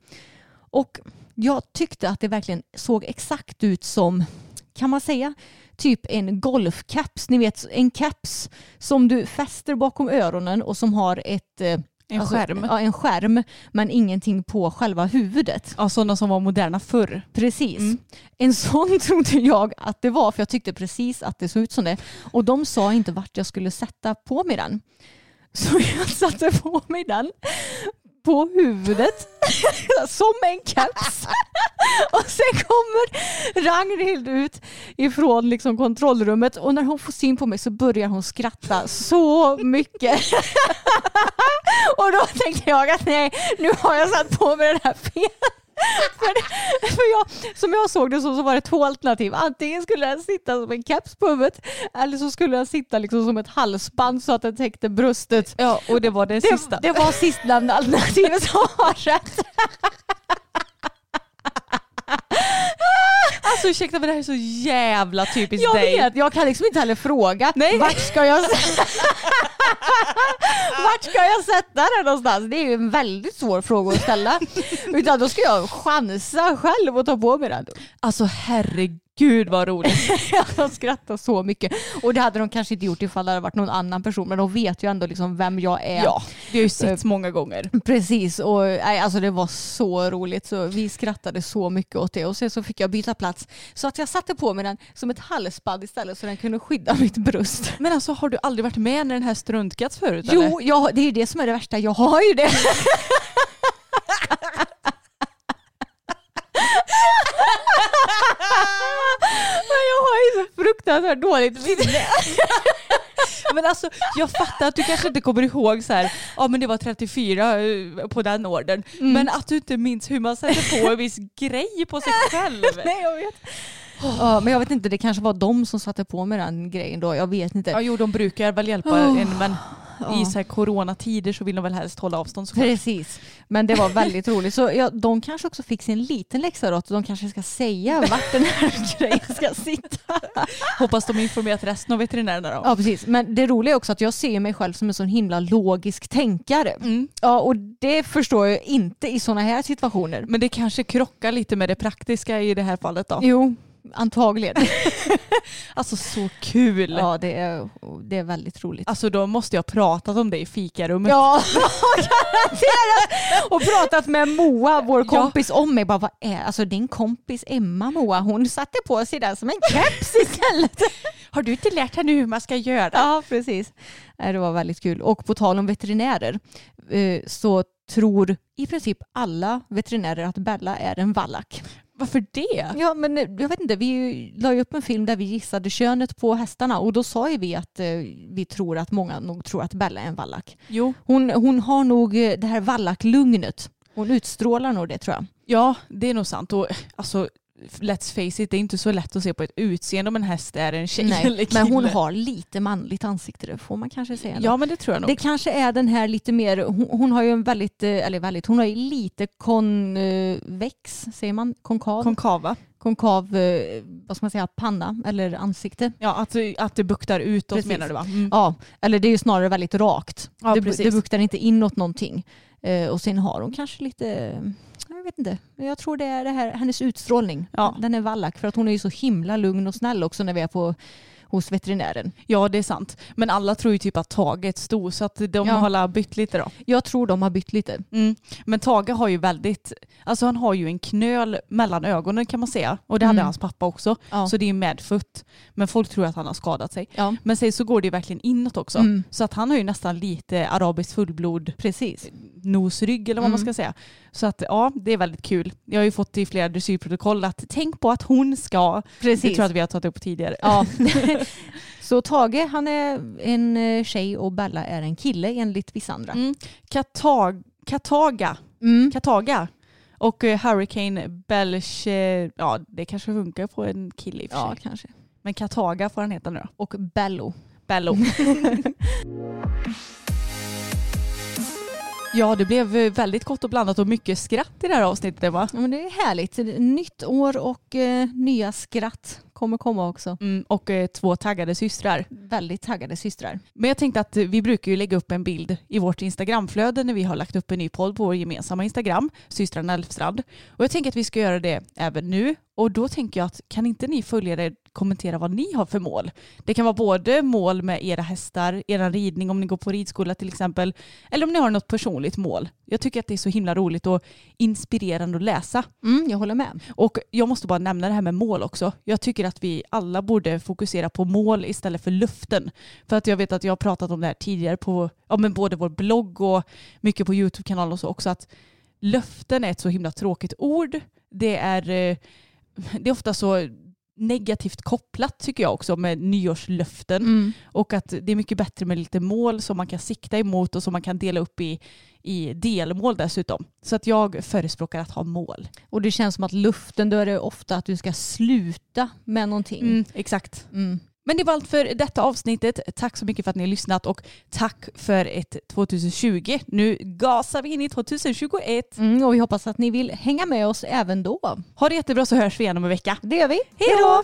Och jag tyckte att det verkligen såg exakt ut som, kan man säga, typ en golfcaps. Ni vet en caps som du fäster bakom öronen och som har ett eh, En skärm. Ja, en skärm men ingenting på själva huvudet. Ja, sådana som var moderna förr. Precis. Mm. En sån [LAUGHS] trodde jag att det var för jag tyckte precis att det såg ut som det. Och de sa inte vart jag skulle sätta på mig den. Så [LAUGHS] jag satte på mig den på huvudet [LAUGHS] som en keps. [LAUGHS] Och sen kommer Ragnhild ut ifrån liksom kontrollrummet och när hon får syn på mig så börjar hon skratta så mycket. [LAUGHS] Och då tänkte jag att nej, nu har jag satt på mig den här fel. [LAUGHS] För, för jag, som jag såg det så, så var det två alternativ. Antingen skulle den sitta som en keps på huvudet eller så skulle den sitta liksom som ett halsband så att den täckte bröstet. Ja, och det var det, Det, sista. det var sistnämnda alternativet som var rätt. [LAUGHS] Alltså ursäkta men det här är så jävla typiskt Jag dig. vet, jag kan liksom inte heller fråga Nej. vart ska jag [LAUGHS] Vart ska jag sätta den någonstans? Det är ju en väldigt svår fråga att ställa. [LAUGHS] Utan då ska jag chansa själv och ta på mig den. Alltså herregud vad roligt. [LAUGHS] Jag skrattar så mycket. Och det hade de kanske inte gjort ifall det hade varit någon annan person. Men de vet ju ändå liksom vem jag är. Ja, vi har ju sett många gånger. Precis, och nej, alltså det var så roligt. Så vi skrattade så mycket åt det. Och sen så fick jag byta plats. Så att jag satte på mig den som ett halsband istället så den kunde skydda [LAUGHS] mitt bröst. Men alltså har du aldrig varit med när den här struntgats förut eller? Jo, jag, det är ju det som är det värsta. Jag har ju det. [LAUGHS] Men jag har ju så fruktansvärt dåligt minne. [LAUGHS] Men alltså jag fattar att du kanske inte kommer ihåg så här, ja men det var 34 eh, på den ordern. Mm. Men att du inte minns hur man sätter på en viss grej på sig [LAUGHS] själv. Nej, jag vet. Ja, men jag vet inte, det kanske var de som satte på mig den grejen då. Jag vet inte. Ja jo de brukar väl hjälpa Oh. en men i så här coronatider så vill de väl helst hålla avstånd såklart. Precis, men det var väldigt [LAUGHS] roligt. Så ja, de kanske också fick sin liten läxa då, att de kanske ska säga vart den här [LAUGHS] grejen ska sitta. Hoppas de informerat resten av veterinärerna då. Ja precis, men det roliga är också att jag ser mig själv som en sån himla logisk tänkare. Mm. Ja, och det förstår jag inte i sådana här situationer. Men det kanske krockar lite med det praktiska i det här fallet då. Jo, antagligen. [LAUGHS] Alltså så kul. Ja, det är, det är väldigt roligt. Alltså då måste jag ha pratat om det i fikarummet. Ja, garanterat! [LAUGHS] Och pratat med Moa, vår kompis, om mig. Bara, vad är, alltså din kompis Emma Moa, hon satte på sig den som en keps istället. [LAUGHS] Har du inte lärt henne hur man ska göra? Ja, precis. Det var väldigt kul. Och på tal om veterinärer eh, så tror i princip alla veterinärer att Bella är en vallack. Varför det? Ja, men eh, jag vet inte, vi la ju upp en film där vi gissade könet på hästarna och då sa ju vi att eh, vi tror att många nog tror att Bella är en vallack. Jo, Hon, hon har nog eh, det här vallacklugnet. Hon utstrålar nog det tror jag. ja det är nog sant. Och alltså, let's face it, det är inte så lätt att se på ett utseende om en häst är en tjej eller Nej, kille. men hon har lite manligt ansikte, det får man kanske säga. Ja men det tror jag nog. Det kanske är den här lite mer, hon, hon har ju en väldigt, eh, eller väldigt, hon har ju lite konvex, säger man, konkav, Konkava. konkav, eh, vad ska man säga, panna eller ansikte. Ja, att, att det buktar utåt Precis. menar du va? Mm. Ja, eller det är ju snarare väldigt rakt. Ja, det, precis. det buktar inte inåt någonting. Eh, och sen har hon kanske lite, vet inte, jag tror det är det här, hennes utstrålning. Ja. Den är vallack för att hon är ju så himla lugn och snäll också när vi är på hos veterinären. Ja det är sant. Men alla tror ju typ att Tage är ett sto så att de Ja. har bytt lite då. Jag tror de har bytt lite. Mm. Men Tage har ju väldigt, alltså han har ju en knöl mellan ögonen kan man säga. Och det hade Mm. hans pappa också. Ja. Så det är medfött. Men folk tror att han har skadat sig. Ja. Men sen så går det ju verkligen inåt också. Mm. Så att han har ju nästan lite arabiskt fullblod Precis. Nosrygg eller vad man Mm. ska säga. Så att ja, det är väldigt kul. Jag har ju fått i flera dressyrprotokoll att tänk på att hon ska. Precis. Det tror jag att vi har tagit upp tidigare. Ja. [LAUGHS] Så Tage han är en eh, tjej och Bella är en kille enligt vissa andra. Mm. Katag, Kataga. Mm. Kataga. Och eh, Hurricane Belch, eh, ja det kanske funkar på en kille i och för Ja, sig. kanske. Men Kataga får han heta nu då. Och Bello. Bello. [LAUGHS] ja det blev eh, väldigt gott och blandat och mycket skratt i det här avsnittet Emma. Ja, men det är härligt. Nytt år och eh, nya skratt kommer komma också. Mm, och eh, två taggade systrar. Väldigt taggade systrar. Men jag tänkte att vi brukar ju lägga upp en bild i vårt Instagramflöde när vi har lagt upp en ny podd på vår gemensamma Instagram, systrarna Elfstrand. Och jag tänker att vi ska göra det även nu. Och då tänker jag att kan inte ni följare kommentera vad ni har för mål? Det kan vara både mål med era hästar, era ridning om ni går på ridskola till exempel, eller om ni har något personligt mål. Jag tycker att det är så himla roligt och inspirerande att läsa. Mm, jag håller med. Och jag måste bara nämna det här med mål också. Jag tycker att vi alla borde fokusera på mål istället för luften. För att jag vet att jag har pratat om det här tidigare på ja, men både vår blogg och mycket på YouTube-kanalen och så också att löften är ett så himla tråkigt ord. Det är, eh, det är ofta så negativt kopplat tycker jag också med nyårslöften. Mm. Och att det är mycket bättre med lite mål som man kan sikta emot och som man kan dela upp i, i delmål dessutom. Så att jag förespråkar att ha mål. Och det känns som att luften, då är det ofta att du ska sluta med någonting. Mm, exakt. Mm. Men det var allt för detta avsnittet. Tack så mycket för att ni har lyssnat och tack för ett 2020. Nu gasar vi in i 2021. Mm, och vi hoppas att ni vill hänga med oss även då. Ha det jättebra så hörs vi igen om en vecka. Det gör vi. Hej då!